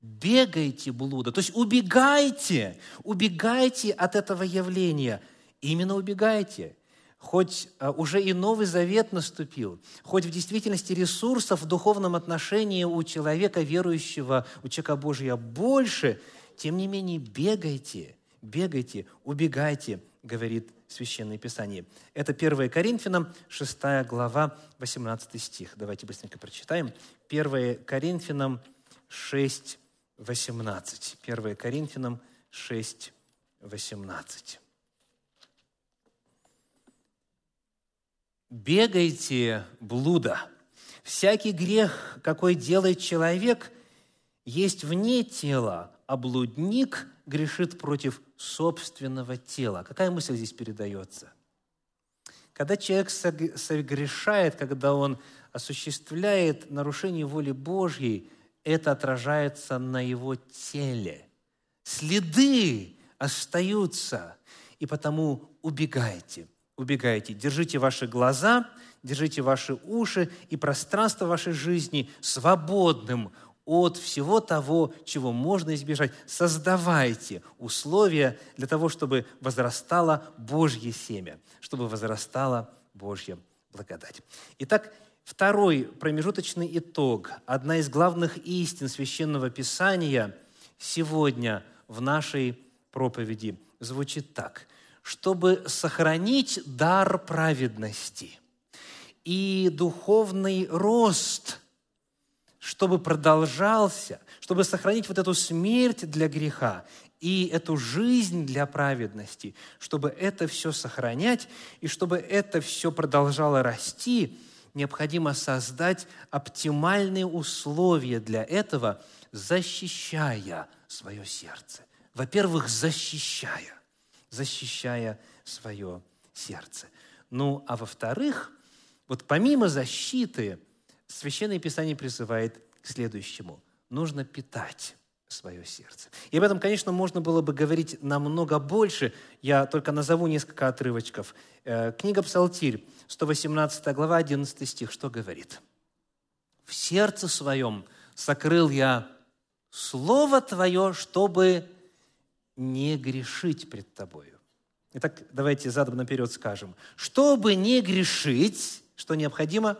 S1: Бегайте блуда, то есть убегайте, убегайте от этого явления. Именно убегайте. Хоть а, уже и Новый Завет наступил, хоть в действительности ресурсов в духовном отношении у человека верующего, у человека Божия больше, тем не менее бегайте, бегайте, убегайте, говорит Священное Писание. Это 1 Коринфянам, 6 глава, 18 стих. Давайте быстренько прочитаем. 1 Коринфянам 6, 18. 1 Коринфянам 6, 18. «Бегайте блуда. Всякий грех, какой делает человек, есть вне тела, а блудник грешит против собственного тела». Какая мысль здесь передается? Когда человек согрешает, когда он осуществляет нарушение воли Божьей – это отражается на его теле. Следы остаются, и потому убегайте, убегайте. Держите ваши глаза, держите ваши уши и пространство вашей жизни свободным от всего того, чего можно избежать. Создавайте условия для того, чтобы возрастало Божье семя, чтобы возрастала Божья благодать. Итак, Второй промежуточный итог, одна из главных истин Священного Писания сегодня в нашей проповеди звучит так. Чтобы сохранить дар праведности и духовный рост, чтобы продолжался, чтобы сохранить вот эту смерть для греха и эту жизнь для праведности, чтобы это все сохранять и чтобы это все продолжало расти – необходимо создать оптимальные условия для этого, защищая свое сердце. Во-первых, защищая, защищая свое сердце. Ну, а во-вторых, вот помимо защиты, Священное Писание призывает к следующему. Нужно питать свое сердце. И об этом, конечно, можно было бы говорить намного больше. Я только назову несколько отрывочков. Э, книга «Псалтирь», 118 глава, 11 стих, что говорит? «В сердце своем сокрыл я Слово Твое, чтобы не грешить пред Тобою». Итак, давайте задом наперед скажем. Чтобы не грешить, что необходимо?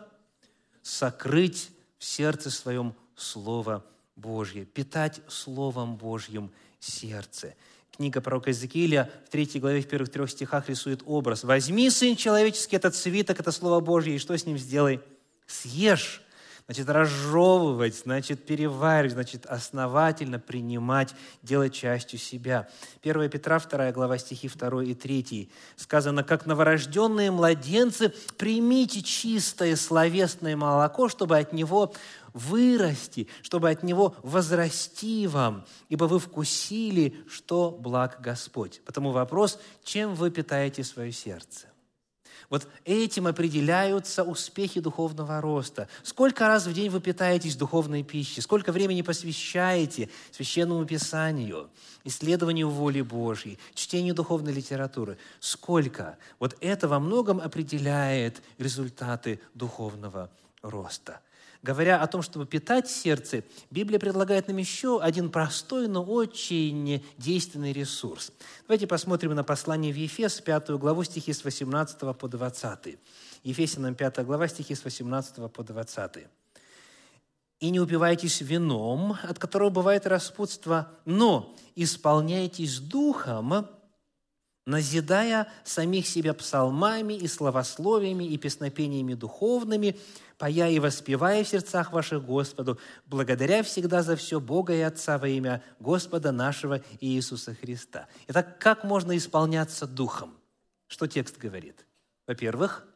S1: Сокрыть в сердце своем Слово Божье, питать Словом Божьим сердце. Книга пророка Иезекииля в третьей главе, в первых трех стихах рисует образ. «Возьми, Сын человеческий, этот свиток, это Слово Божье, и что с ним сделай? Съешь, значит, разжевывать, значит, переваривать, значит, основательно принимать, делать частью себя. 1 Петра, 2 глава, стихи 2 и 3. Сказано, «Как новорожденные младенцы, примите чистое словесное молоко, чтобы от него вырасти, чтобы от него возрасти вам, ибо вы вкусили, что благ Господь. Потому вопрос, чем вы питаете свое сердце? Вот этим определяются успехи духовного роста. Сколько раз в день вы питаетесь духовной пищей? Сколько времени посвящаете Священному Писанию, исследованию воли Божьей, чтению духовной литературы? Сколько? Вот это во многом определяет результаты духовного роста. Говоря о том, чтобы питать сердце, Библия предлагает нам еще один простой, но очень действенный ресурс. Давайте посмотрим на послание в Ефес, 5 главу, стихи с 18 по 20. Ефесянам 5 глава, стихи с 18 по 20 и не упивайтесь вином, от которого бывает распутство, но исполняйтесь духом, назидая самих себя псалмами и словословиями и песнопениями духовными, пая и воспевая в сердцах ваших Господу, благодаря всегда за все Бога и Отца во имя Господа нашего Иисуса Христа. Итак, как можно исполняться Духом? Что текст говорит? Во-первых,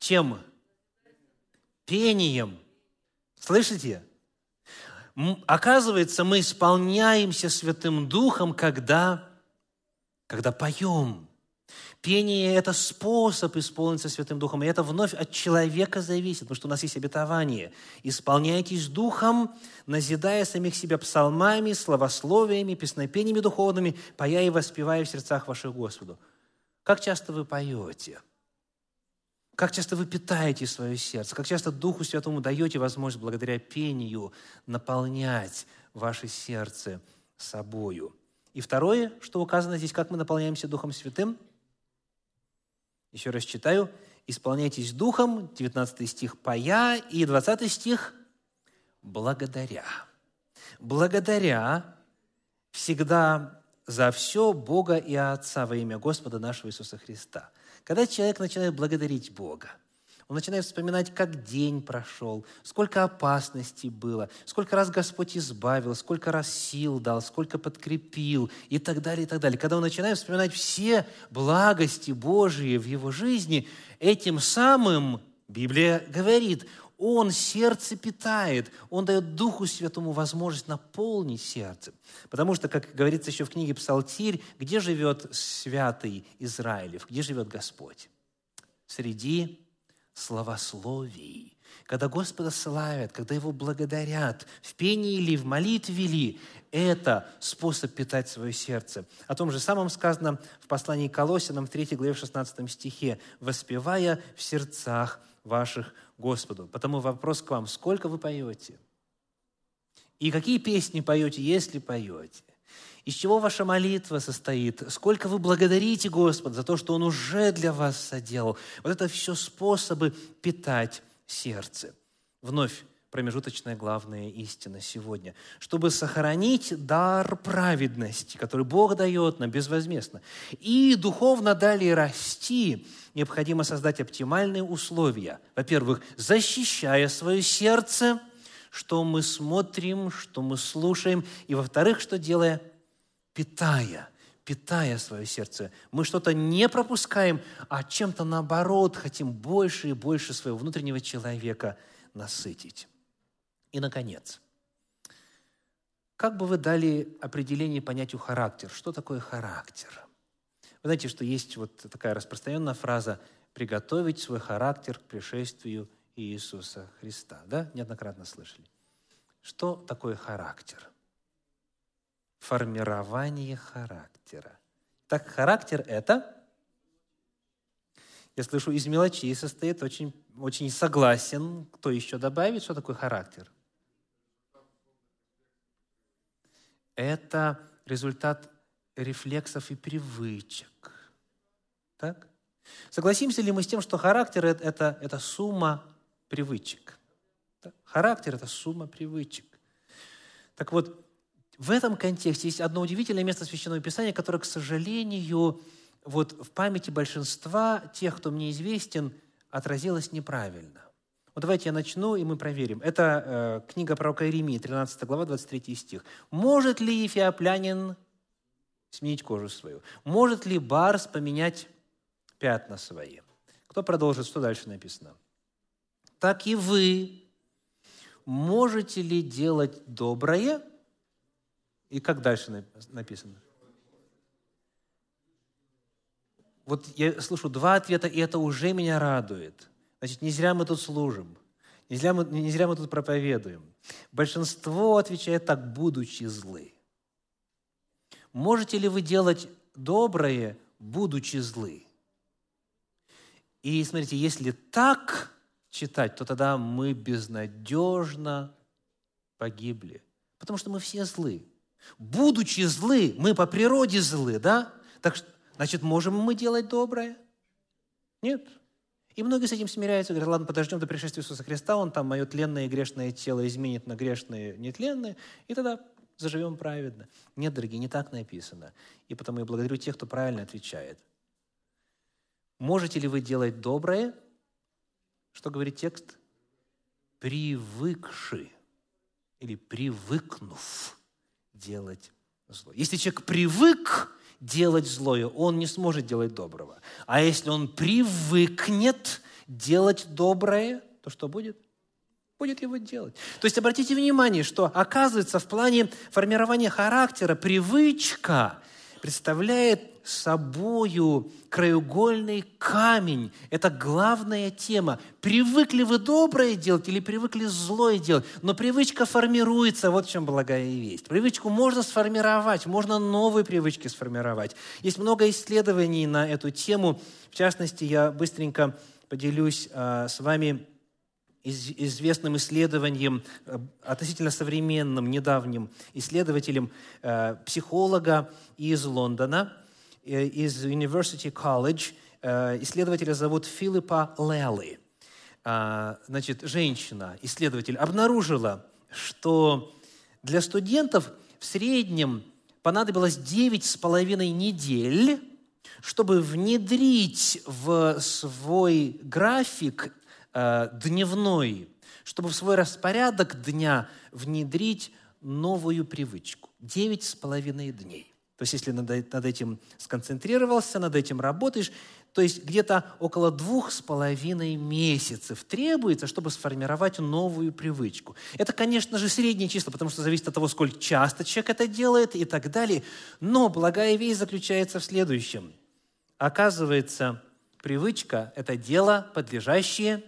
S1: чем? Пением. Слышите? Оказывается, мы исполняемся Святым Духом, когда, когда поем. Пение – это способ исполниться Святым Духом, и это вновь от человека зависит, потому что у нас есть обетование. «Исполняйтесь Духом, назидая самих себя псалмами, словословиями, песнопениями духовными, поя и воспевая в сердцах ваших Господу». Как часто вы поете – как часто вы питаете свое сердце? Как часто Духу Святому даете возможность благодаря пению наполнять ваше сердце собою? И второе, что указано здесь, как мы наполняемся Духом Святым. Еще раз читаю. «Исполняйтесь Духом», 19 стих «пая» и 20 стих «благодаря». Благодаря всегда за все Бога и Отца во имя Господа нашего Иисуса Христа – когда человек начинает благодарить Бога, он начинает вспоминать, как день прошел, сколько опасностей было, сколько раз Господь избавил, сколько раз сил дал, сколько подкрепил и так далее, и так далее. Когда он начинает вспоминать все благости Божьи в его жизни, этим самым, Библия говорит, он сердце питает, Он дает Духу Святому возможность наполнить сердце. Потому что, как говорится еще в книге Псалтирь, где живет святый Израилев, где живет Господь? Среди словословий. Когда Господа славят, когда Его благодарят, в пении или в молитве ли, это способ питать свое сердце. О том же самом сказано в послании к Колосинам в 3 главе 16 стихе, «воспевая в сердцах ваших Господу. Потому вопрос к вам, сколько вы поете? И какие песни поете, если поете? Из чего ваша молитва состоит? Сколько вы благодарите Господа за то, что Он уже для вас соделал? Вот это все способы питать сердце. Вновь промежуточная главная истина сегодня. Чтобы сохранить дар праведности, который Бог дает нам безвозмездно, и духовно далее расти, необходимо создать оптимальные условия. Во-первых, защищая свое сердце, что мы смотрим, что мы слушаем, и во-вторых, что делая? Питая питая свое сердце. Мы что-то не пропускаем, а чем-то наоборот хотим больше и больше своего внутреннего человека насытить. И, наконец, как бы вы дали определение понятию характер? Что такое характер? Вы знаете, что есть вот такая распространенная фраза «приготовить свой характер к пришествию Иисуса Христа». Да? Неоднократно слышали. Что такое характер? Формирование характера. Так, характер – это я слышу, из мелочей состоит, очень, очень согласен. Кто еще добавит, что такое характер? Это результат рефлексов и привычек. Так? Согласимся ли мы с тем, что характер – это, это сумма привычек? Так? Характер – это сумма привычек. Так вот, в этом контексте есть одно удивительное место Священного Писания, которое, к сожалению, вот в памяти большинства тех, кто мне известен, отразилось неправильно. Вот давайте я начну, и мы проверим. Это э, книга пророка Иеремии, 13 глава, 23 стих. «Может ли ефиоплянин сменить кожу свою? Может ли барс поменять пятна свои?» Кто продолжит? Что дальше написано? «Так и вы можете ли делать доброе?» И как дальше написано? Вот я слышу два ответа, и это уже меня радует – Значит, не зря мы тут служим, не зря мы, не зря мы тут проповедуем. Большинство отвечает так, будучи злы. Можете ли вы делать доброе, будучи злы? И смотрите, если так читать, то тогда мы безнадежно погибли. Потому что мы все злы. Будучи злы, мы по природе злы, да? Так что, значит, можем мы делать доброе? Нет. И многие с этим смиряются, говорят, ладно, подождем до пришествия Иисуса Христа, Он там мое тленное и грешное тело изменит на грешное нетленное, и тогда заживем праведно. Нет, дорогие, не так написано. И потому я благодарю тех, кто правильно отвечает. Можете ли вы делать доброе? Что говорит текст? Привыкши или привыкнув делать зло. Если человек привык делать злое, он не сможет делать доброго. А если он привыкнет делать доброе, то что будет? Будет его делать. То есть обратите внимание, что оказывается в плане формирования характера привычка представляет собою краеугольный камень. Это главная тема. Привыкли вы доброе делать или привыкли злое делать? Но привычка формируется. Вот в чем благая весть. Привычку можно сформировать, можно новые привычки сформировать. Есть много исследований на эту тему. В частности, я быстренько поделюсь а, с вами известным исследованием, э, относительно современным, недавним исследователем, э, психолога из Лондона, э, из University College. Исследователя зовут Филиппа Лелли. Значит, женщина, исследователь, обнаружила, что для студентов в среднем понадобилось 9,5 недель, чтобы внедрить в свой график Э, дневной, чтобы в свой распорядок дня внедрить новую привычку. Девять с половиной дней. То есть, если над, над этим сконцентрировался, над этим работаешь, то есть где-то около двух с половиной месяцев требуется, чтобы сформировать новую привычку. Это, конечно же, среднее число, потому что зависит от того, сколько часто человек это делает и так далее. Но благая весть заключается в следующем. Оказывается, привычка – это дело, подлежащее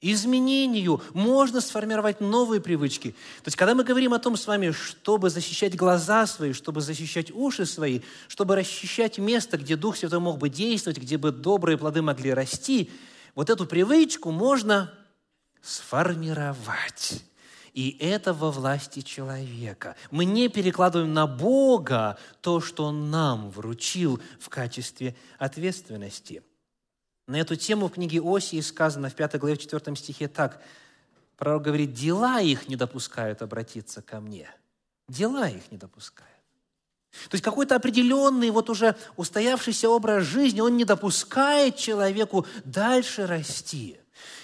S1: изменению. Можно сформировать новые привычки. То есть, когда мы говорим о том с вами, чтобы защищать глаза свои, чтобы защищать уши свои, чтобы расчищать место, где Дух Святой мог бы действовать, где бы добрые плоды могли расти, вот эту привычку можно сформировать. И это во власти человека. Мы не перекладываем на Бога то, что Он нам вручил в качестве ответственности – на эту тему в книге Осии сказано в 5 главе в 4 стихе так. Пророк говорит, дела их не допускают обратиться ко мне. Дела их не допускают. То есть какой-то определенный, вот уже устоявшийся образ жизни, он не допускает человеку дальше расти.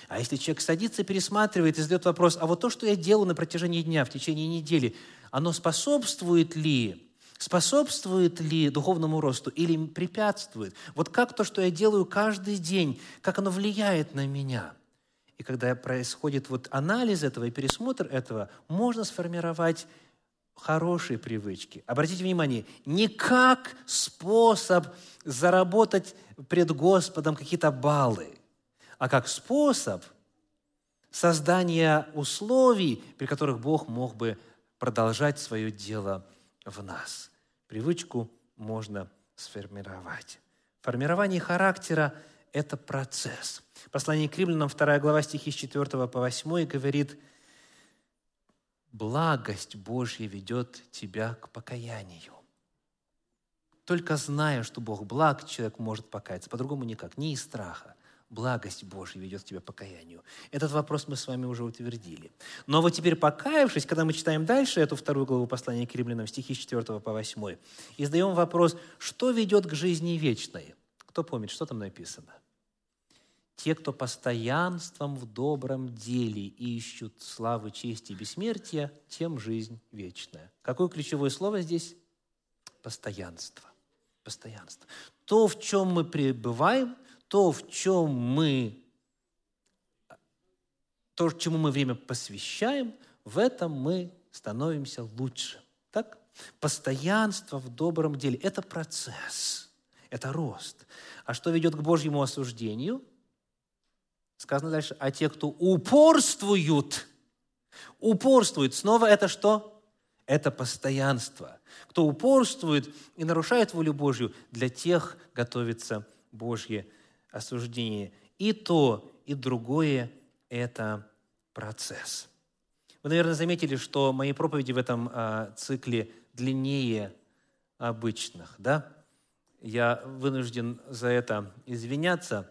S1: А если человек садится, пересматривает и задает вопрос, а вот то, что я делаю на протяжении дня, в течение недели, оно способствует ли способствует ли духовному росту или препятствует. Вот как то, что я делаю каждый день, как оно влияет на меня. И когда происходит вот анализ этого и пересмотр этого, можно сформировать хорошие привычки. Обратите внимание, не как способ заработать пред Господом какие-то баллы, а как способ создания условий, при которых Бог мог бы продолжать свое дело в нас. Привычку можно сформировать. Формирование характера – это процесс. Послание к римлянам, 2 глава, стихи с 4 по 8 говорит, «Благость Божья ведет тебя к покаянию». Только зная, что Бог благ, человек может покаяться. По-другому никак, не из страха благость Божья ведет тебя к покаянию. Этот вопрос мы с вами уже утвердили. Но вот теперь покаявшись, когда мы читаем дальше эту вторую главу послания к римлянам, стихи с 4 по 8, и задаем вопрос, что ведет к жизни вечной? Кто помнит, что там написано? Те, кто постоянством в добром деле ищут славы, чести и бессмертия, тем жизнь вечная. Какое ключевое слово здесь? Постоянство. Постоянство. То, в чем мы пребываем, то, в чем мы, то, чему мы время посвящаем, в этом мы становимся лучше. Так? Постоянство в добром деле – это процесс, это рост. А что ведет к Божьему осуждению? Сказано дальше, а те, кто упорствуют, упорствуют, снова это что? Это постоянство. Кто упорствует и нарушает волю Божью, для тех готовится Божье осуждение. И то, и другое – это процесс. Вы, наверное, заметили, что мои проповеди в этом а, цикле длиннее обычных, да? Я вынужден за это извиняться.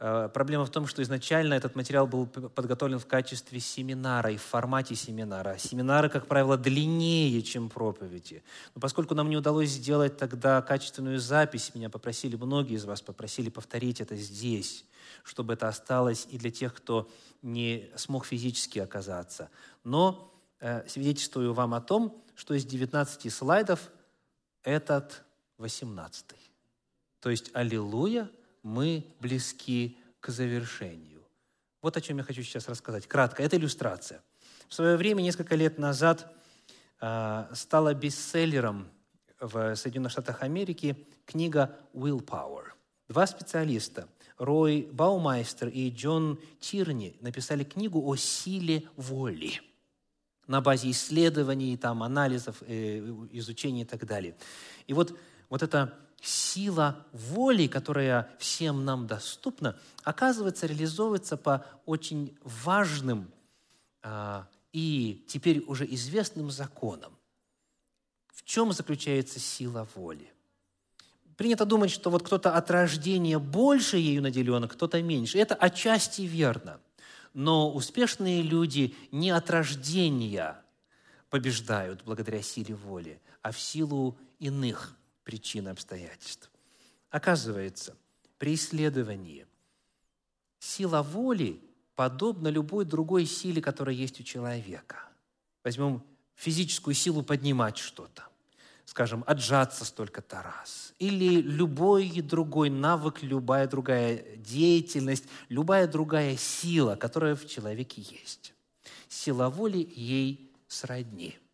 S1: А, проблема в том, что изначально этот материал был подготовлен в качестве семинара и в формате семинара. Семинары, как правило, длиннее, чем проповеди. Но поскольку нам не удалось сделать тогда качественную запись, меня попросили, многие из вас попросили повторить это здесь, чтобы это осталось и для тех, кто не смог физически оказаться. Но э, свидетельствую вам о том, что из 19 слайдов этот 18. То есть, аллилуйя, мы близки к завершению. Вот о чем я хочу сейчас рассказать. Кратко, это иллюстрация. В свое время, несколько лет назад, э, стала бестселлером в Соединенных Штатах Америки книга «Willpower». Два специалиста, Рой Баумайстер и Джон Тирни, написали книгу о силе воли на базе исследований, там, анализов, э, изучений и так далее. И вот, вот эта сила воли, которая всем нам доступна, оказывается, реализовывается по очень важным а, и теперь уже известным законам. В чем заключается сила воли? Принято думать, что вот кто-то от рождения больше ею наделен, а кто-то меньше. Это отчасти верно. Но успешные люди не от рождения побеждают благодаря силе воли, а в силу иных причин обстоятельств. Оказывается, при исследовании сила воли подобна любой другой силе, которая есть у человека. Возьмем физическую силу поднимать что-то, скажем, отжаться столько-то раз, или любой другой навык, любая другая деятельность, любая другая сила, которая в человеке есть. Сила воли ей сродни –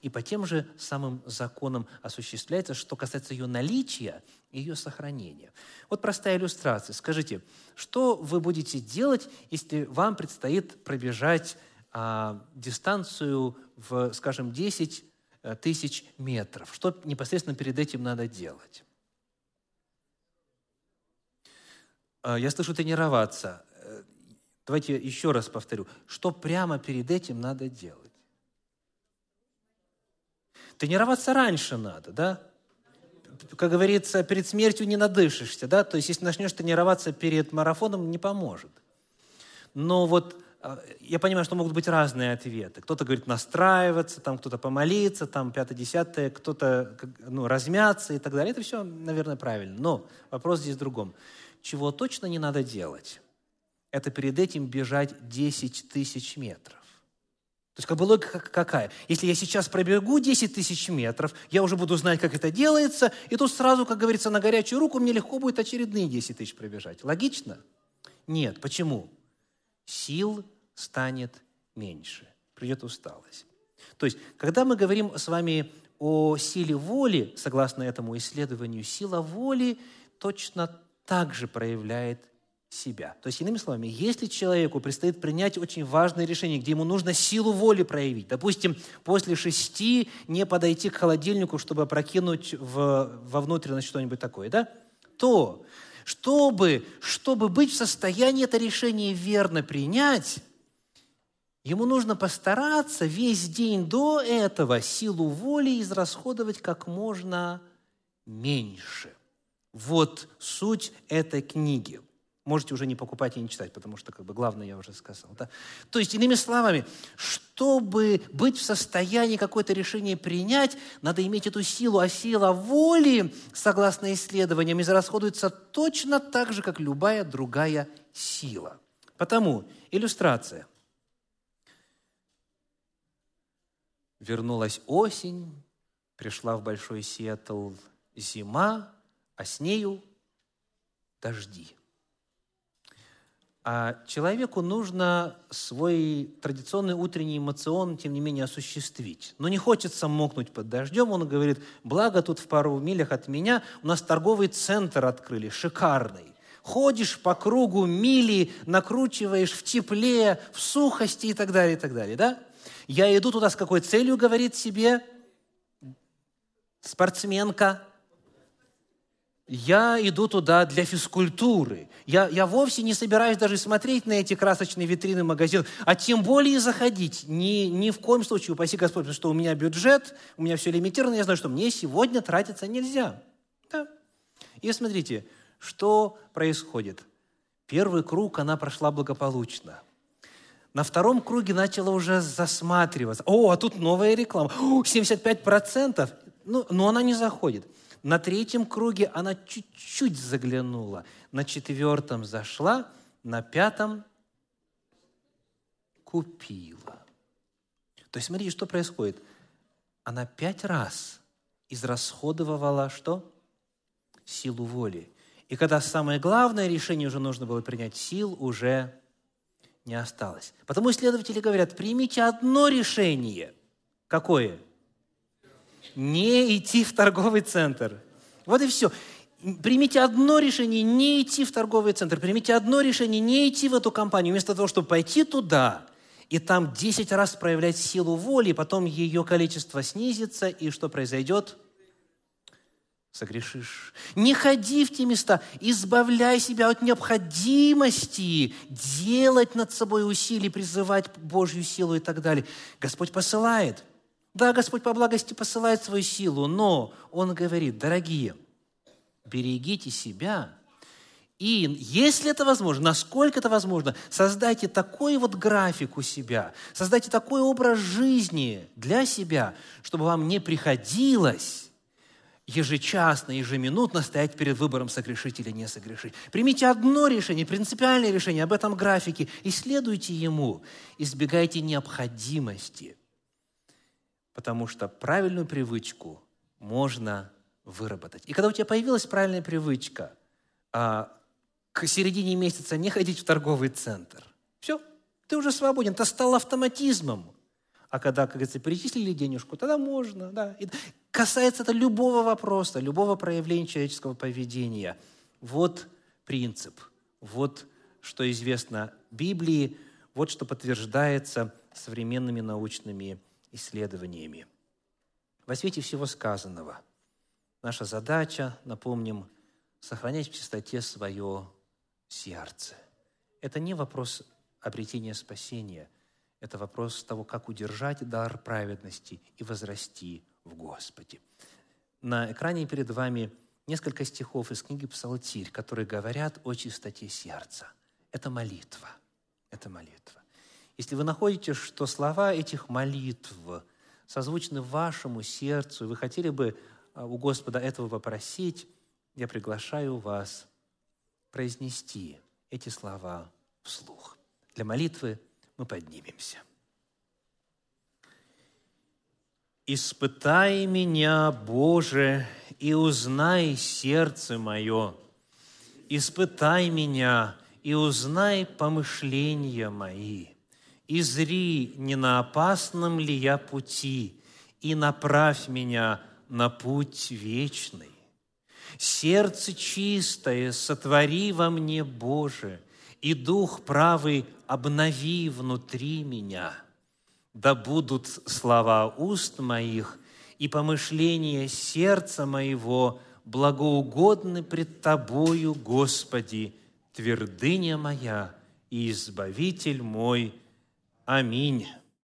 S1: и по тем же самым законам осуществляется, что касается ее наличия и ее сохранения. Вот простая иллюстрация. Скажите, что вы будете делать, если вам предстоит пробежать а, дистанцию в, скажем, 10 э, тысяч метров? Что непосредственно перед этим надо делать? А, я слышу тренироваться. Э, давайте еще раз повторю. Что прямо перед этим надо делать? Тренироваться раньше надо, да? Как говорится, перед смертью не надышишься, да? То есть, если начнешь тренироваться перед марафоном, не поможет. Но вот а, я понимаю, что могут быть разные ответы. Кто-то говорит настраиваться, там кто-то помолиться, там пятое-десятое, кто-то ну, размяться и так далее. Это все, наверное, правильно. Но вопрос здесь в другом. Чего точно не надо делать, это перед этим бежать 10 тысяч метров. То есть как бы логика какая? Если я сейчас пробегу 10 тысяч метров, я уже буду знать, как это делается, и тут сразу, как говорится, на горячую руку мне легко будет очередные 10 тысяч пробежать. Логично? Нет. Почему? Сил станет меньше. Придет усталость. То есть, когда мы говорим с вами о силе воли, согласно этому исследованию, сила воли точно так же проявляет себя. То есть, иными словами, если человеку предстоит принять очень важное решение, где ему нужно силу воли проявить, допустим, после шести не подойти к холодильнику, чтобы опрокинуть в, во внутренность что-нибудь такое, да, то чтобы, чтобы быть в состоянии это решение верно принять, ему нужно постараться весь день до этого силу воли израсходовать как можно меньше. Вот суть этой книги – можете уже не покупать и не читать, потому что как бы главное я уже сказал. Да? То есть, иными словами, чтобы быть в состоянии какое-то решение принять, надо иметь эту силу, а сила воли, согласно исследованиям, израсходуется точно так же, как любая другая сила. Потому иллюстрация. Вернулась осень, пришла в Большой Сиэтл зима, а с нею дожди. А человеку нужно свой традиционный утренний эмоцион, тем не менее, осуществить. Но не хочется мокнуть под дождем. Он говорит, благо тут в пару милях от меня у нас торговый центр открыли, шикарный. Ходишь по кругу мили, накручиваешь в тепле, в сухости и так далее, и так далее. Да? Я иду туда с какой целью, говорит себе спортсменка? Я иду туда для физкультуры. Я, я вовсе не собираюсь даже смотреть на эти красочные витрины магазинов, а тем более заходить. Ни, ни в коем случае, упаси Господь, потому что у меня бюджет, у меня все лимитировано, я знаю, что мне сегодня тратиться нельзя. Да. И смотрите, что происходит. Первый круг она прошла благополучно. На втором круге начала уже засматриваться. О, а тут новая реклама. О, 75%. Ну, но она не заходит. На третьем круге она чуть-чуть заглянула. На четвертом зашла, на пятом купила. То есть смотрите, что происходит. Она пять раз израсходовала что? Силу воли. И когда самое главное решение уже нужно было принять, сил уже не осталось. Потому исследователи говорят, примите одно решение. Какое? Не идти в торговый центр. Вот и все. Примите одно решение не идти в торговый центр. Примите одно решение не идти в эту компанию. Вместо того, чтобы пойти туда и там 10 раз проявлять силу воли, потом ее количество снизится, и что произойдет – согрешишь. Не ходи в те места, избавляй себя от необходимости делать над собой усилия, призывать Божью силу и так далее. Господь посылает. Да, Господь по благости посылает свою силу, но Он говорит, дорогие, берегите себя, и если это возможно, насколько это возможно, создайте такой вот график у себя, создайте такой образ жизни для себя, чтобы вам не приходилось ежечасно, ежеминутно стоять перед выбором согрешить или не согрешить. Примите одно решение, принципиальное решение об этом графике и следуйте ему. Избегайте необходимости, потому что правильную привычку можно выработать. И когда у тебя появилась правильная привычка, а, к середине месяца не ходить в торговый центр, все, ты уже свободен, это стало автоматизмом. А когда, как говорится, перечислили денежку, тогда можно. Да. И касается это любого вопроса, любого проявления человеческого поведения. Вот принцип, вот что известно Библии, вот что подтверждается современными научными исследованиями. Во свете всего сказанного, наша задача, напомним, сохранять в чистоте свое сердце. Это не вопрос обретения спасения – это вопрос того, как удержать дар праведности и возрасти в Господе. На экране перед вами несколько стихов из книги «Псалтирь», которые говорят о чистоте сердца. Это молитва. Это молитва. Если вы находите, что слова этих молитв созвучны вашему сердцу, и вы хотели бы а, у Господа этого попросить, я приглашаю вас произнести эти слова вслух. Для молитвы мы поднимемся. «Испытай меня, Боже, и узнай сердце мое. Испытай меня и узнай помышления мои. И зри, не на опасном ли я пути, и направь меня на путь вечный. Сердце чистое сотвори во мне, Боже, и дух правый обнови внутри меня. Да будут слова уст моих и помышления сердца моего благоугодны пред Тобою, Господи, твердыня моя и Избавитель мой. Аминь.